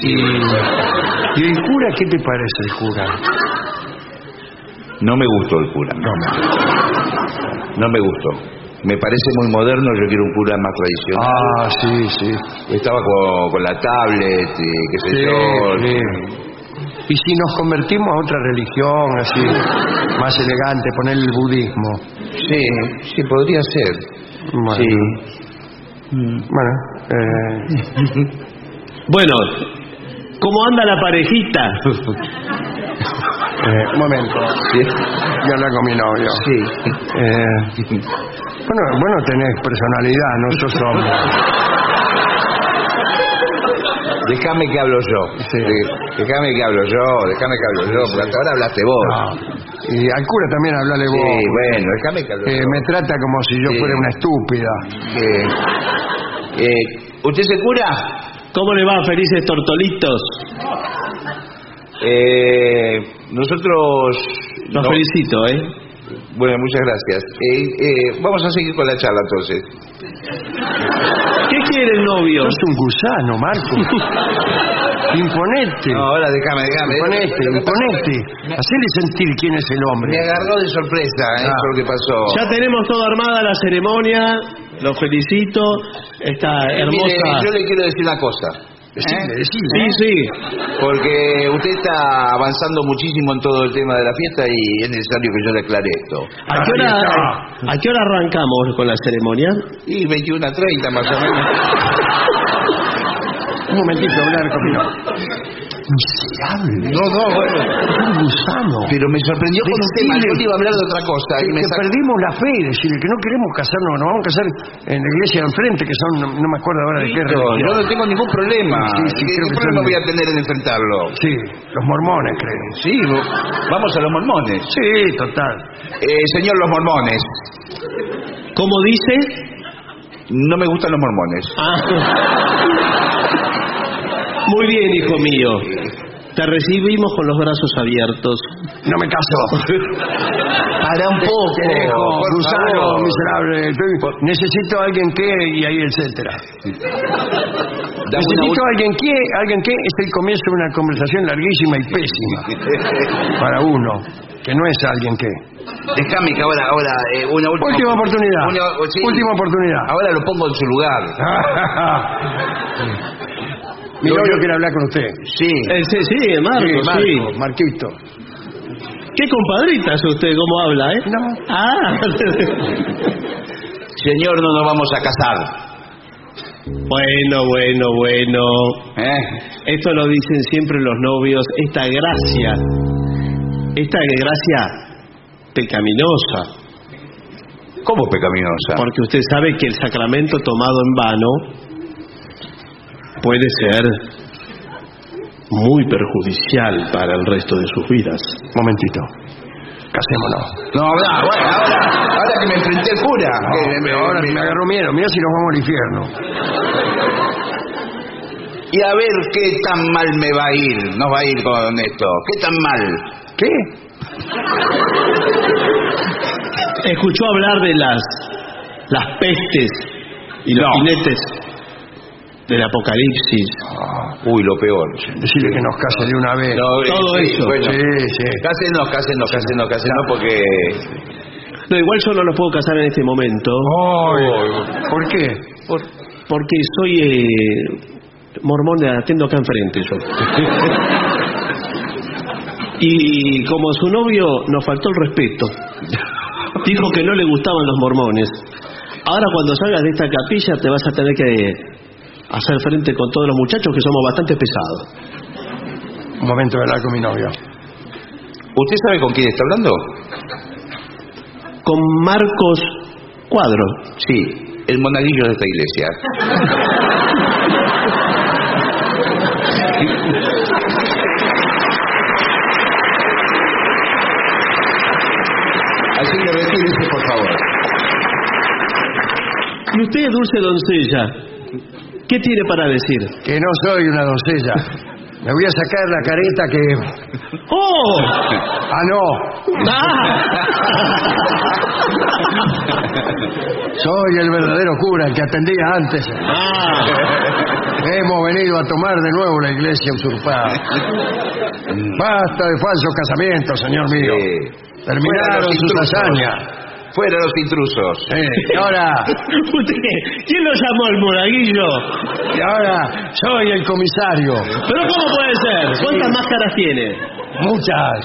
y, ¿y el cura qué te parece el cura? No me gustó el cura. No me gustó. Me parece muy moderno, yo quiero un cura más tradicional. Ah, sí, sí. Estaba con, con la tablet, y qué sé Sí, yo. sí. Y si nos convertimos a otra religión, así, más elegante, poner el budismo. Sí, sí, podría ser. Bueno, Sí. bueno eh, Bueno, ¿cómo anda la parejita? eh, un momento. Sí. Yo hablar con mi novio. Sí. Eh, bueno, bueno, tenés personalidad, no sos hombre. Déjame que hablo yo. Sí. De- Déjame que hablo yo, déjame que hablo yo, porque hasta ahora hablaste vos. No. Y al cura también hablale Sí, vos. bueno, déjame que hablo Eh, yo. me trata como si yo Sí. fuera una estúpida. Eh, eh, ¿Usted se cura? ¿Cómo le va, felices tortolitos? Eh, nosotros... Los no- felicito, ¿eh? Bueno, muchas gracias. Eh, eh, vamos a seguir con la charla entonces. ¿Qué quiere el novio? Sos un gusano, Marco. imponete. No, ahora déjame, déjame. Imponete, imponete. es Hacele sentir quién es el hombre. Me agarró de sorpresa, ¿eh? Ah. Eso es lo que pasó. Ya tenemos toda armada la ceremonia, los felicito, esta mire, hermosa... yo le quiero decir una cosa. ¿Eh? decile. Sí, sí. Porque usted está avanzando muchísimo en todo el tema de la fiesta y es necesario que yo le aclare esto. ¿A qué hora, a qué hora arrancamos con la ceremonia? Y 21 a 30 más o menos. Un momentito, hablar con mi novio. Miserable. No, no, bueno. Un gusano. Pero me sorprendió con un tema. Yo iba a hablar de otra cosa. que, Y me que sacó- perdimos la fe, decirle que no queremos casarnos, nos vamos a casar en la iglesia de enfrente, que son, no, no me acuerdo ahora de qué religión. yo no tengo ningún problema. Sí, sí, ¿Qué, creo qué que problema son- voy a tener en enfrentarlo? Sí, los mormones, creo. Sí, vamos a los mormones. Sí, total. Eh, señor, los mormones. ¿Cómo dice? No me gustan los mormones. Ah. Muy bien, hijo mío. Te recibimos con los brazos abiertos. No me caso. Para un poco. Te dejo, por gusano, favor. miserable. Estoy- necesito a alguien que, y ahí etcétera. Necesito a alguien que, alguien que es el comienzo de una conversación larguísima y pésima para uno, que no es alguien que. Déjame que ahora, ahora, eh, una última, Última oportunidad. Una- sí. Última oportunidad. Ahora lo pongo en su lugar. Mi novio quiere hablar con usted. Sí. Eh, sí, sí, Marco, Sí, sí. Marco, Marquito. Qué compadrita es usted, cómo habla, ¿eh? No. Ah. Señor, no nos vamos a casar. bueno, bueno, bueno. ¿Eh? Esto lo dicen siempre los novios. Esta gracia, esta gracia pecaminosa. ¿Cómo pecaminosa? Porque usted sabe que el sacramento tomado en vano puede ser muy perjudicial para el resto de sus vidas. Momentito. Casémonos. No, ahora, bueno, ahora, ahora que me enfrenté al cura. que me- me- Ahora me- me agarró miedo. Mira si nos vamos al infierno. Y a ver qué tan mal me va a ir. Nos va a ir con esto. ¿Qué tan mal? ¿Qué? escuchó hablar de las las pestes y los No. jinetes del apocalipsis. Uy, lo peor. Decirle que nos case de una vez. No, Todo sí, eso. Bueno, Sí, sí. Cásenos, cásenos, cásenos, cásenos, porque... No, igual yo no los puedo casar en este momento. Ay, ¿Por qué? Porque soy eh, mormón de atiendo acá enfrente yo. y como su novio nos faltó el respeto. Dijo que no le gustaban los mormones. Ahora cuando salgas de esta capilla te vas a tener que hacer frente con todos los muchachos que somos bastante pesados. Un momento de hablar con mi novio. ¿Usted sabe con quién está hablando? Con Marcos Cuadro. Sí, el monaguillo de esta iglesia. Así que retírese, por favor. Y usted, dulce doncella, ¿qué tiene para decir? Que no soy una doncella. Me voy a sacar la careta que... ¡Oh! Ah, no. Soy el verdadero cura, el que atendía antes. Hemos venido a tomar de nuevo la iglesia usurpada. Basta de falsos casamientos, señor mío. Terminaron sus hazañas. Fuera los intrusos. Eh, y ahora, ¿Usted? ¿Quién lo llamó el monaguillo? y ahora soy el comisario. ¿Pero cómo puede ser? ¿Cuántas máscaras tiene? Muchas.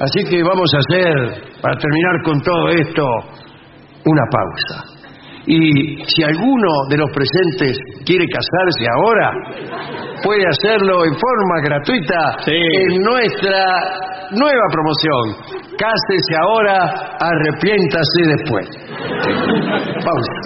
Así que vamos a hacer, para terminar con todo esto, una pausa. Y si alguno de los presentes quiere casarse ahora, puede hacerlo en forma gratuita Sí. en nuestra nueva promoción. Cásese ahora, arrepiéntase después. Pausa.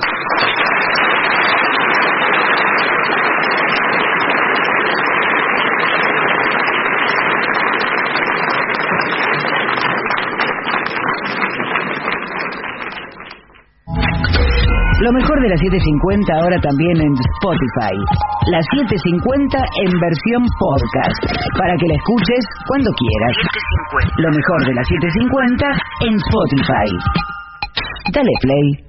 Lo mejor de las 750 ahora también en Spotify. Las 750 en versión podcast. Para que la escuches cuando quieras. Lo mejor de las 750 en Spotify. Dale play.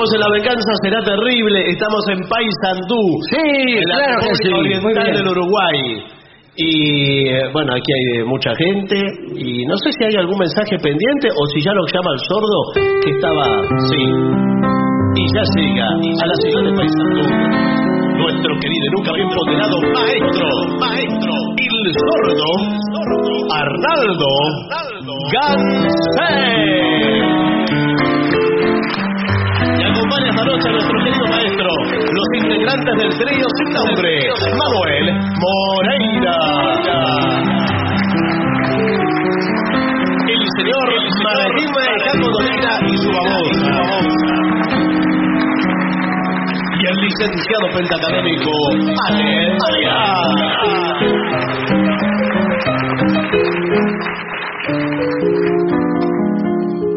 Continuamos en La Venganza Será Terrible. Estamos en Paysandú. Sí, en la claro que sí. Oriental del Uruguay. Y eh, bueno, aquí hay mucha gente. Y no sé si hay algún mensaje pendiente o si ya lo llama el sordo que estaba. Sí. Y ya llega a la ciudad de Paysandú. Nuestro querido y nunca bien ponderado maestro, maestro, el sordo, Arnaldo Gansé. Integrantes del trío sin nombre, Manuel Moreira. El señor Jaco Dolina y su babosa. Y el licenciado pentacadémico Ale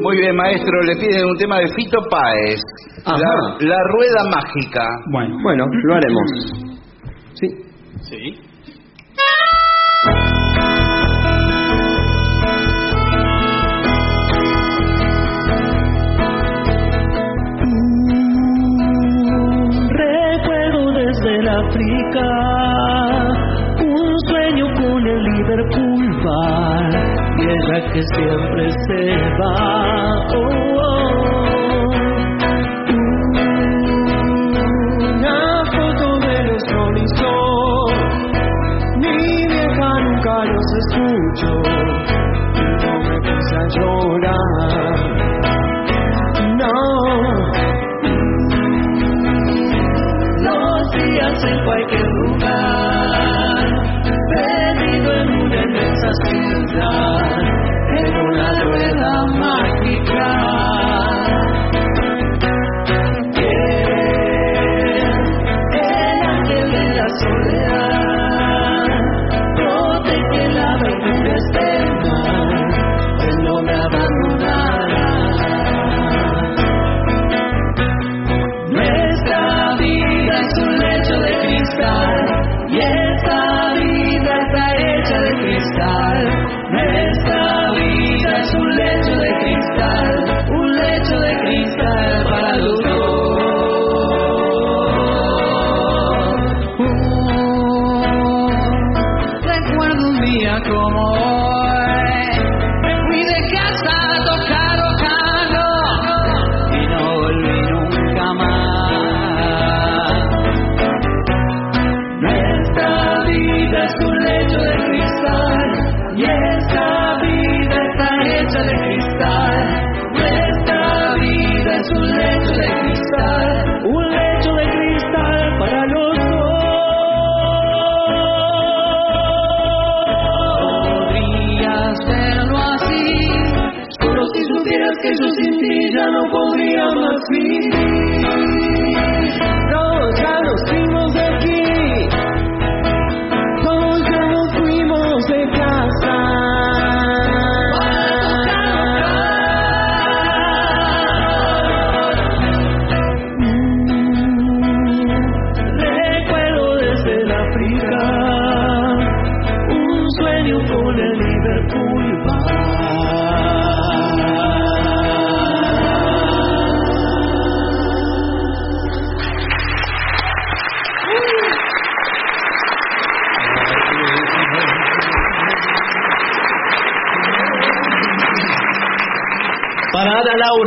Muy bien, maestro, le piden un tema de Fito Páez. La, la rueda mágica. Bueno, bueno, lo haremos. Sí. Sí. Recuerdo desde el África un sueño con el Liverpool bar y ella que siempre se va. Oh, oh. Días en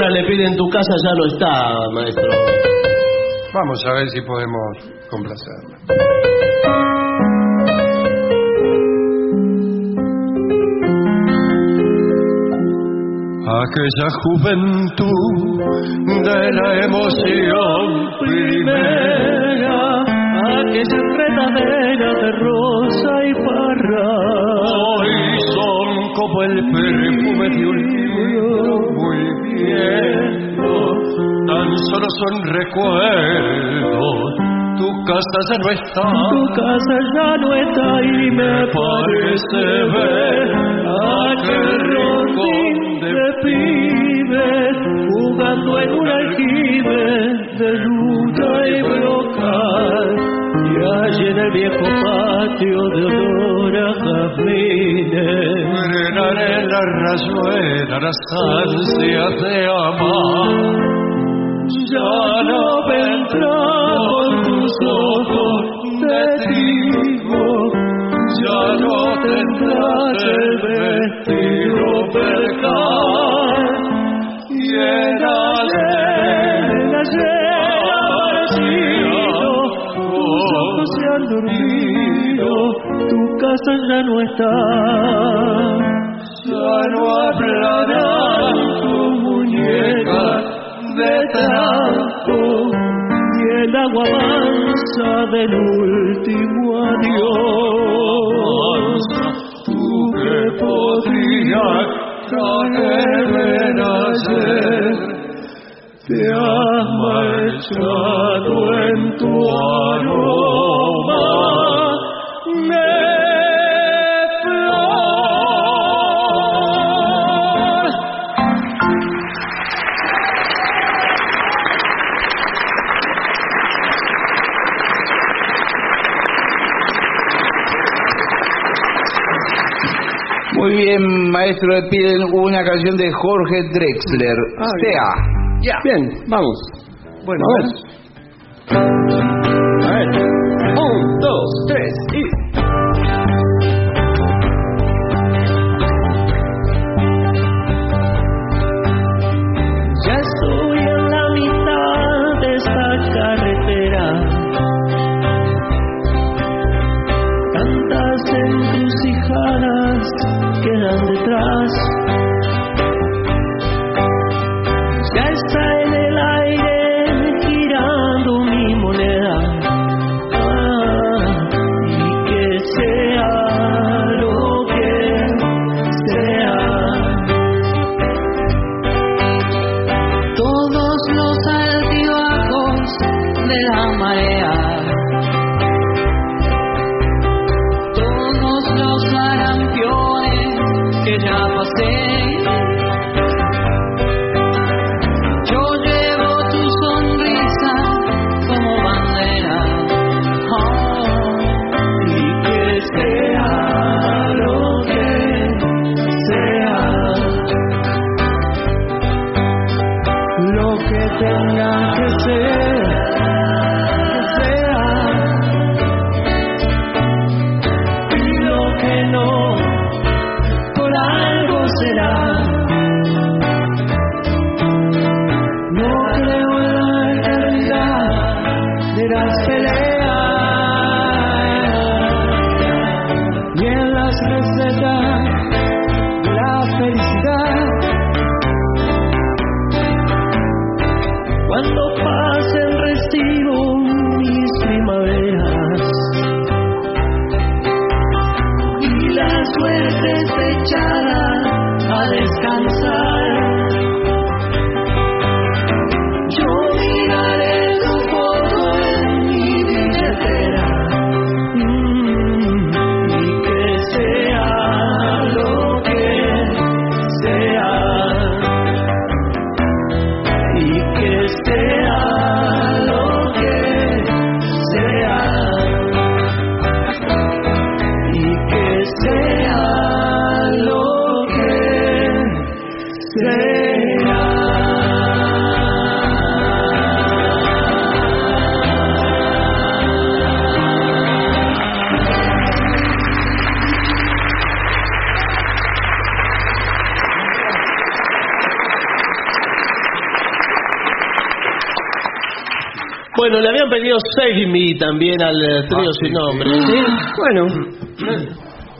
Laura le piden tu casa ya no está, maestro. Vamos a ver si podemos complacerla. Aquella juventud de la emoción primera, aquella enredadera de rosa y parra. hoy como el perfume de un libro muy viejo, tan solo son recuerdos. Tu casa ya no está. Tu casa ya no está y me parece ver aquel rondín de pibes jugando en un aljibe de ruta y brocal. Y en el viejo patio de olor a jazmines Frenaré la rayuela, las ansias de amar. ya no vendrá con tus ojos de trigo, ya no tendrás el vestido percal, llena, llena, llena, han dormido, tu casa ya no está, ya no hablarán tu muñeca de trapo y el agua mansa del último adiós. Tú que podrías traerme ayer, te has marchado en tu aroma. Maestro, le piden una canción de Jorge Drexler. Ah, sea. Ya. Bien, vamos. Bueno, a Pelea. Bueno, le habían pedido Save Me también al eh, trío ah, sin nombre. ¿Sí? Bueno.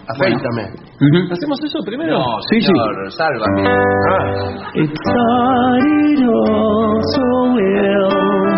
Afeítame. ¿Hacemos eso primero? No, Sí, sí. señor, sálvame. Ah. It's started all so well.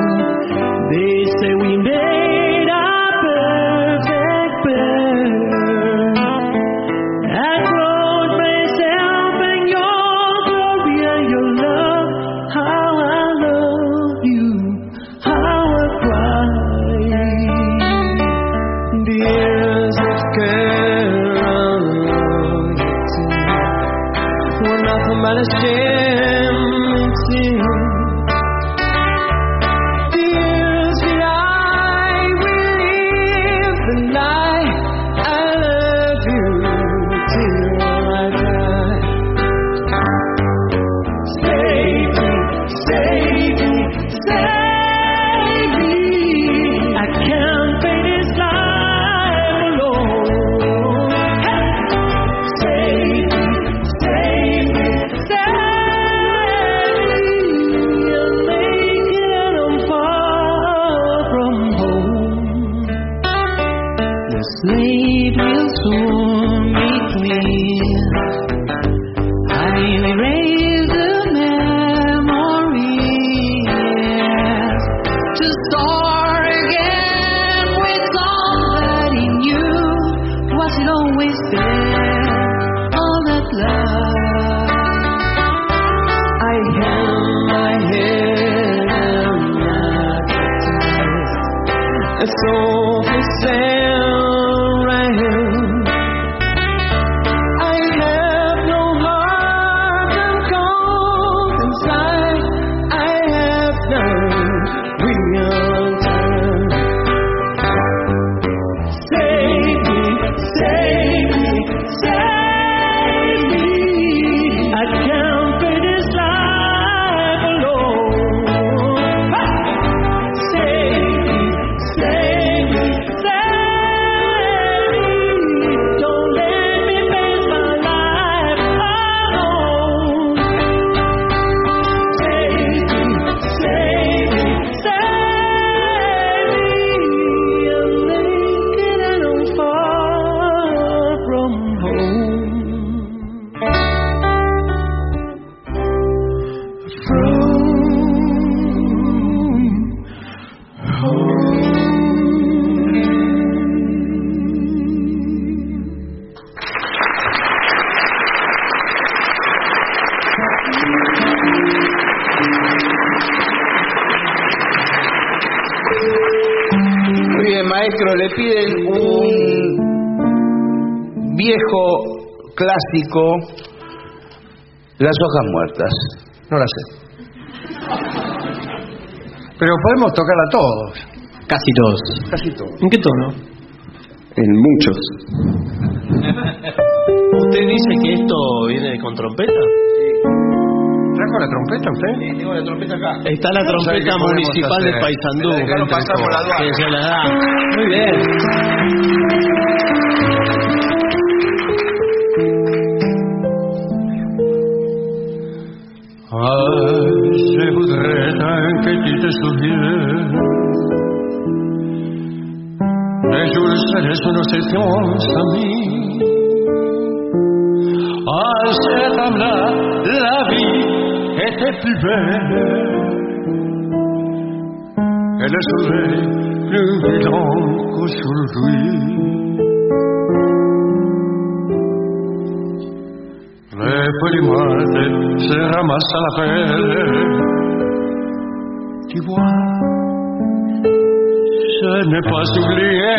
las hojas muertas. No las sé. Pero podemos tocarla todos. Casi todos. Casi todos. ¿En qué tono? En muchos. ¿Usted dice que esto viene con trompeta? ¿Trajo la trompeta usted? Sí, tengo la trompeta acá. Está la trompeta municipal de Paysandú. Muy bien. Tu vois, je n'ai pas oublié.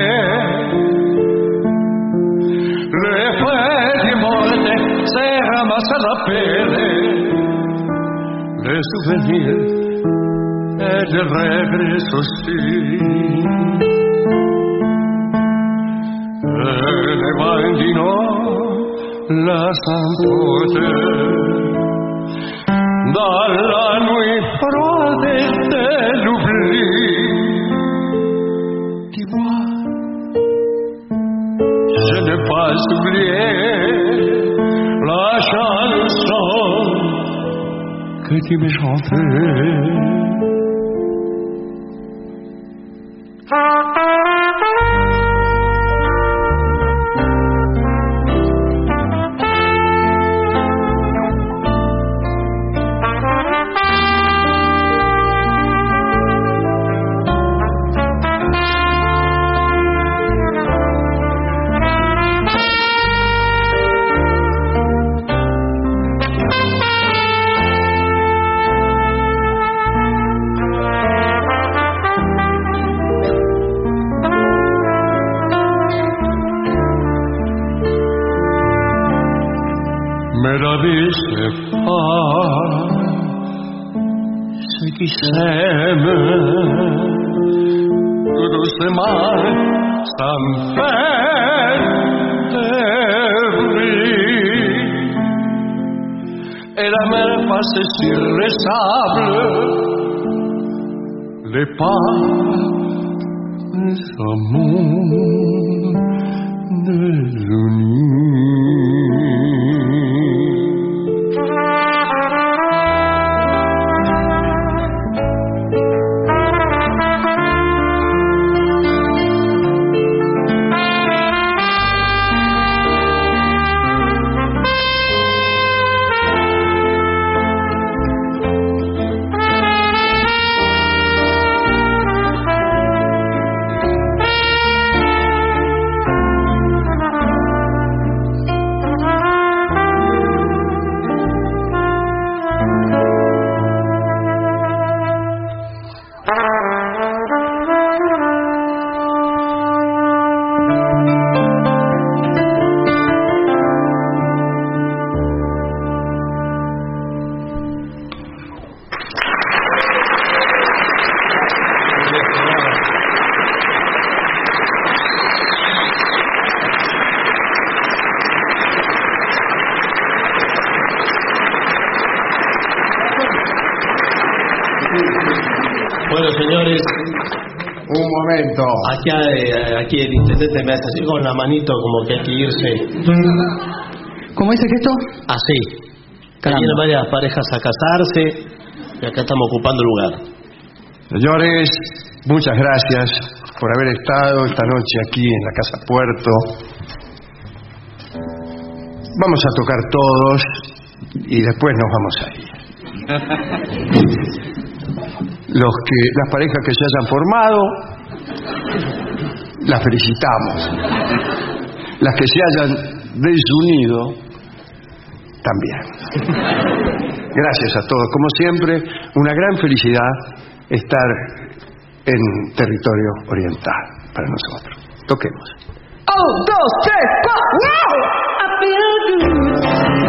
Le frère du monde s'est ramassé la pelle. Le souvenir est de rêves aussi. Que tu me chantais. Eh, aquí el intendente me hace así con la manito como que hay que irse. ¿Cómo dice que esto? Así. Vienen varias parejas a casarse y acá estamos ocupando lugar. Señores, muchas gracias por haber estado esta noche aquí en la Casa Puerto. Vamos a tocar todos y después nos vamos a ir. Los que, las parejas que se hayan formado, las felicitamos. Las que se hayan desunido, también. Gracias a todos. Como siempre, una gran felicidad estar en territorio oriental para nosotros. Toquemos. Dos, tres, cuatro. I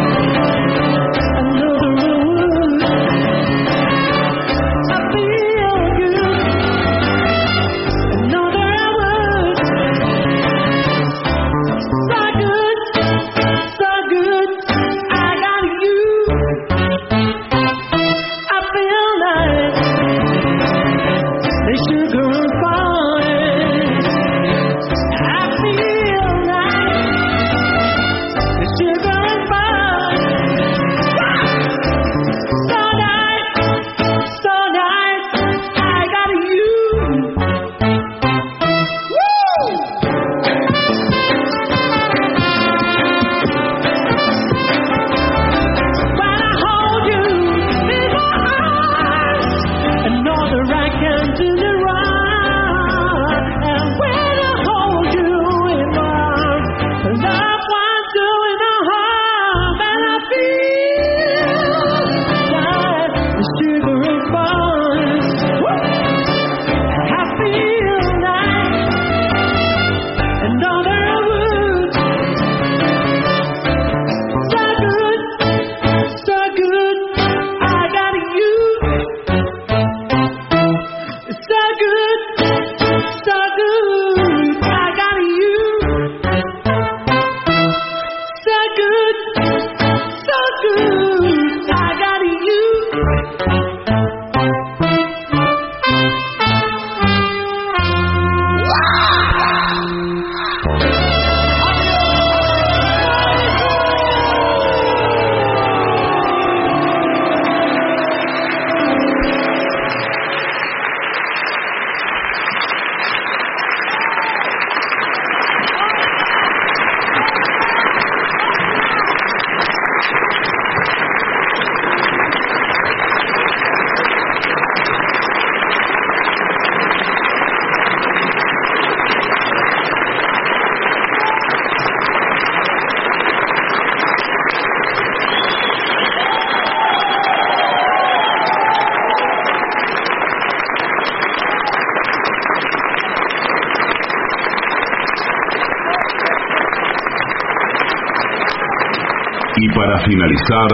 finalizar,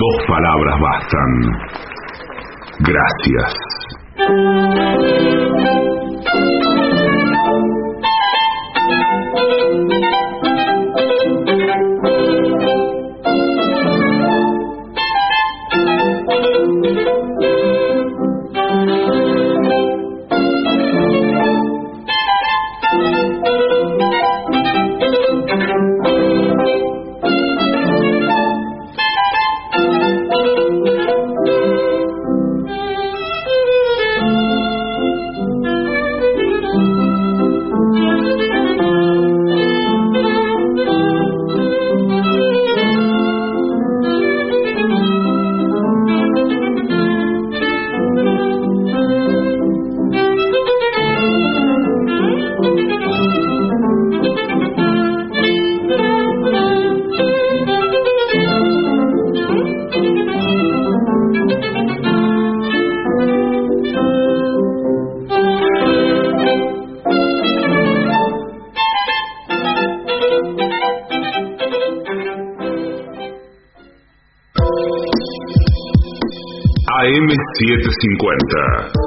dos palabras bastan. Gracias. AM750.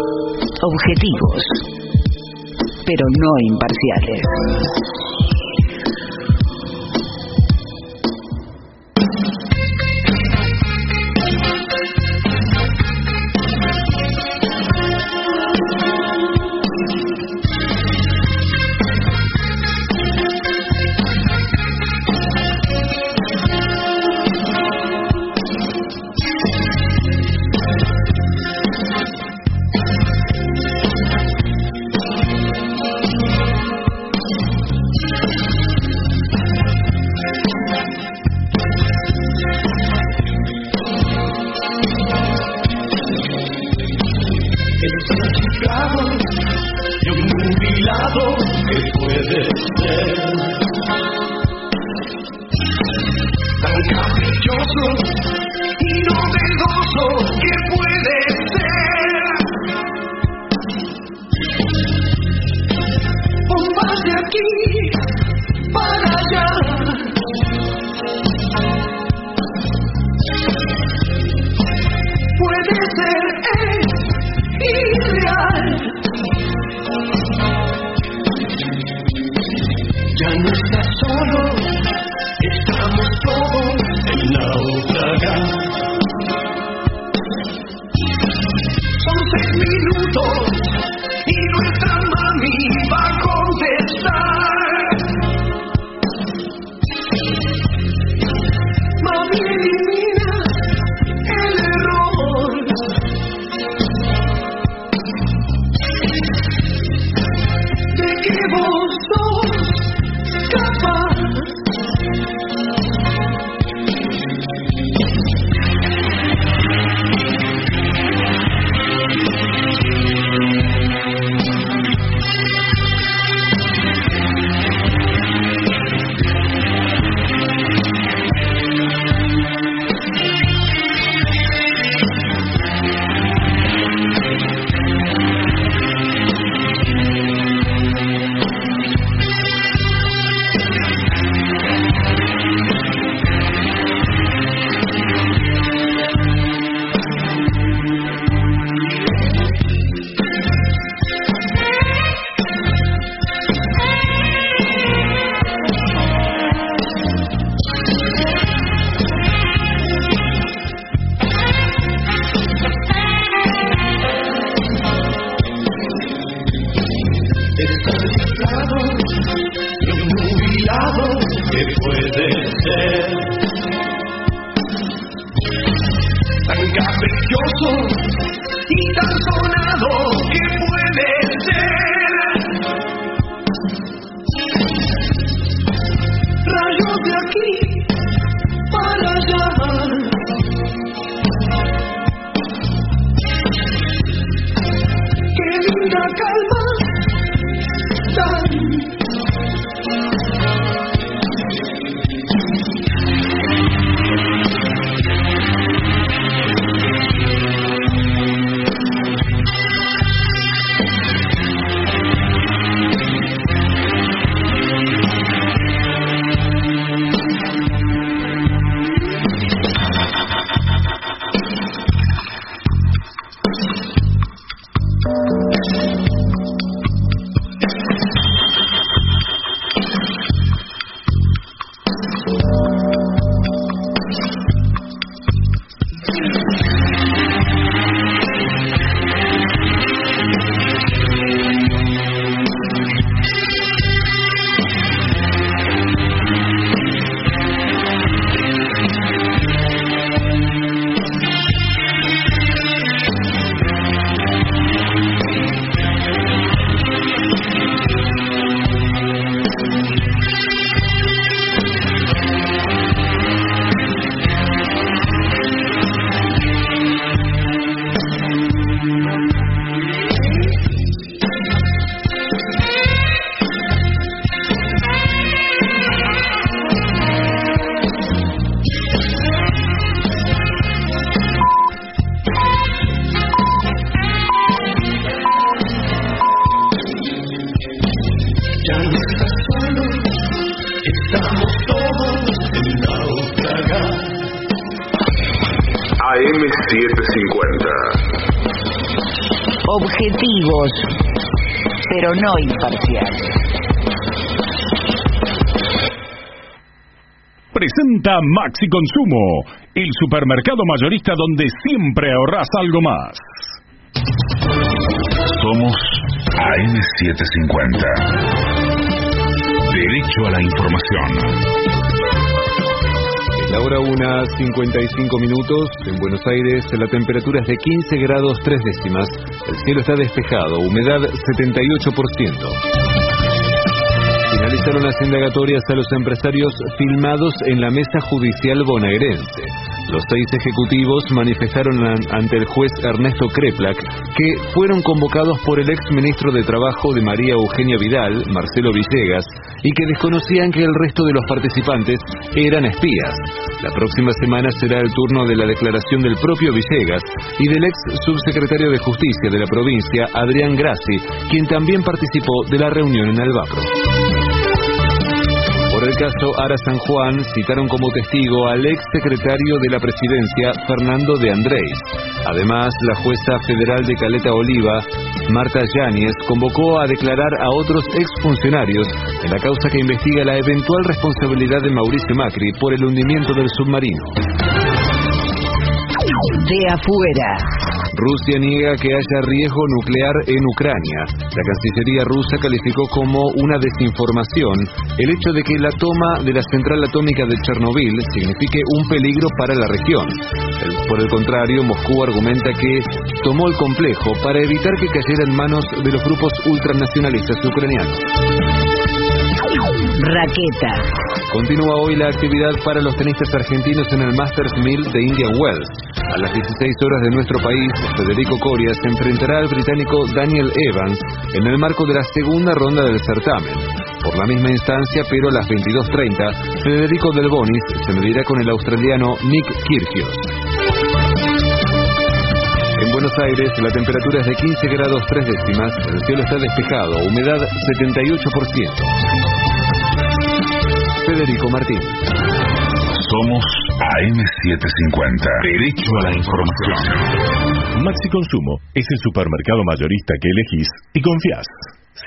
De que Maxi Consumo, el supermercado mayorista donde siempre ahorras algo más. Somos AM750. Derecho a la información. La hora 1, 55 minutos. En Buenos Aires la temperatura es de 15 grados 3 décimas. El cielo está despejado, humedad 78%. Las indagatorias a los empresarios filmados en la mesa judicial bonaerense. Los seis ejecutivos manifestaron ante el juez Ernesto Kreplak que fueron convocados por el ex ministro de Trabajo de María Eugenia Vidal, Marcelo Villegas, y que desconocían que el resto de los participantes eran espías. La próxima semana será el turno de la declaración del propio Villegas y del ex subsecretario de Justicia de la provincia, Adrián Grassi, quien también participó de la reunión en Albapro. Por el caso Ara San Juan, citaron como testigo al ex secretario de la presidencia, Fernando de Andrés. Además, la jueza federal de Caleta Oliva, Marta Yáñez, convocó a declarar a otros exfuncionarios en la causa que investiga la eventual responsabilidad de Mauricio Macri por el hundimiento del submarino. De afuera. Rusia niega que haya riesgo nuclear en Ucrania. La Cancillería rusa calificó como una desinformación el hecho de que la toma de la central atómica de Chernobyl signifique un peligro para la región. Por el contrario, Moscú argumenta que tomó el complejo para evitar que cayera en manos de los grupos ultranacionalistas ucranianos. Raqueta. Continúa hoy la actividad para los tenistas argentinos en el Masters 1000 de Indian Wells. A las 16 horas de nuestro país, Federico Coria se enfrentará al británico Daniel Evans en el marco de la segunda ronda del certamen. Por la misma instancia, pero a las 22.30, Federico Del Bonis se medirá con el australiano Nick Kyrgios. En Buenos Aires la temperatura es de 15 grados 3 décimas, el cielo está despejado, humedad 78%. Federico Martín. Somos AM750. Derecho a la información. Maxi Consumo es el supermercado mayorista que elegís y confías.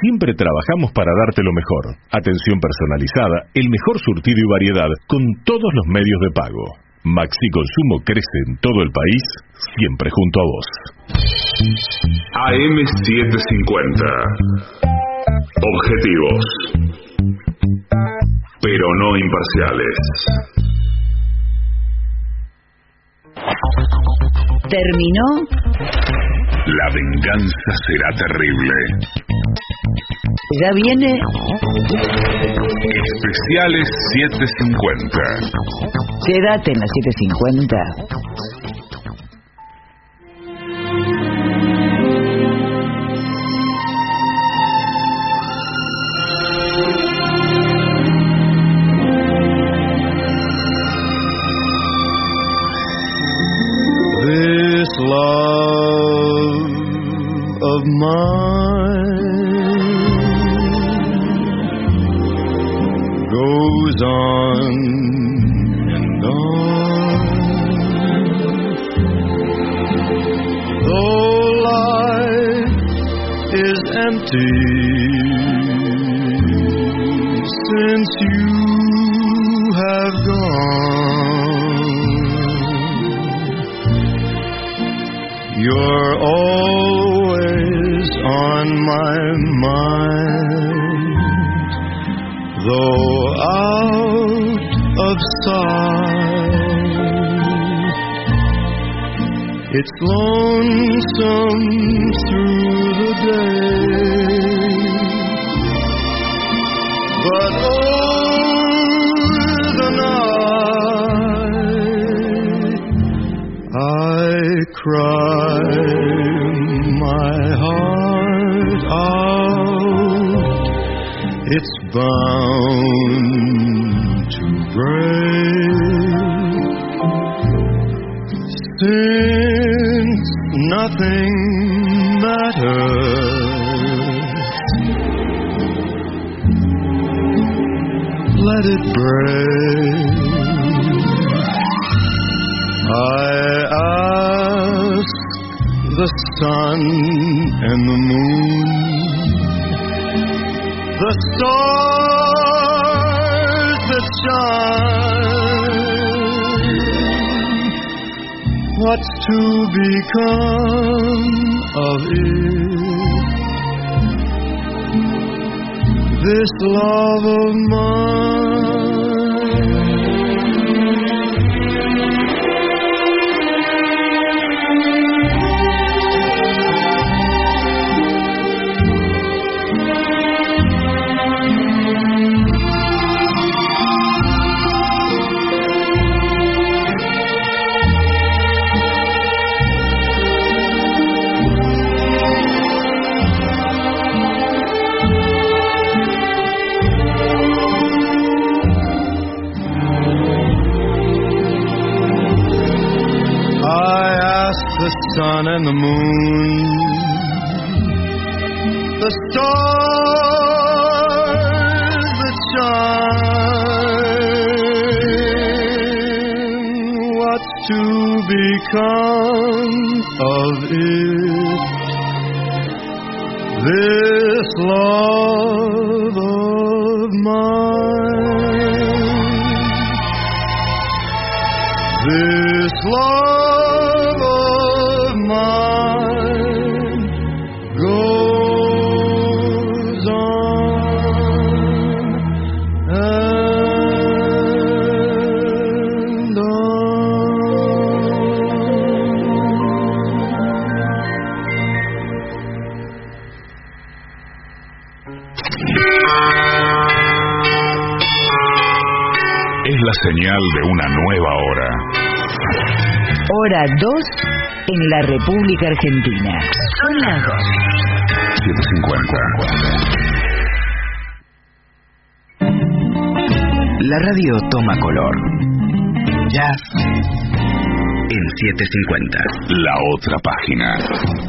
Siempre trabajamos para darte lo mejor. Atención personalizada, el mejor surtido y variedad con todos los medios de pago. Maxi Consumo crece en todo el país, siempre junto a vos. AM750. Objetivos. Pero no imparciales. ¿Terminó? La venganza será terrible. ¿Ya viene? Especiales 750. Quédate en la 750. But the night, I cry my heart out. It's bound to break. Since nothing matters, let it break. I sun and the moon, the stars that shine. What's to become of it? This love of mine. Sun and the moon, the stars that shine, what's to become señal de una nueva hora. Hora 2 en la República Argentina. Son las 2. 750. La radio toma color. Jazz en 750. La otra página.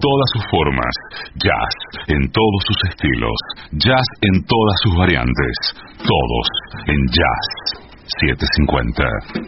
Todas sus formas, jazz en todos sus estilos, jazz en todas sus variantes, todos en Jazz 750.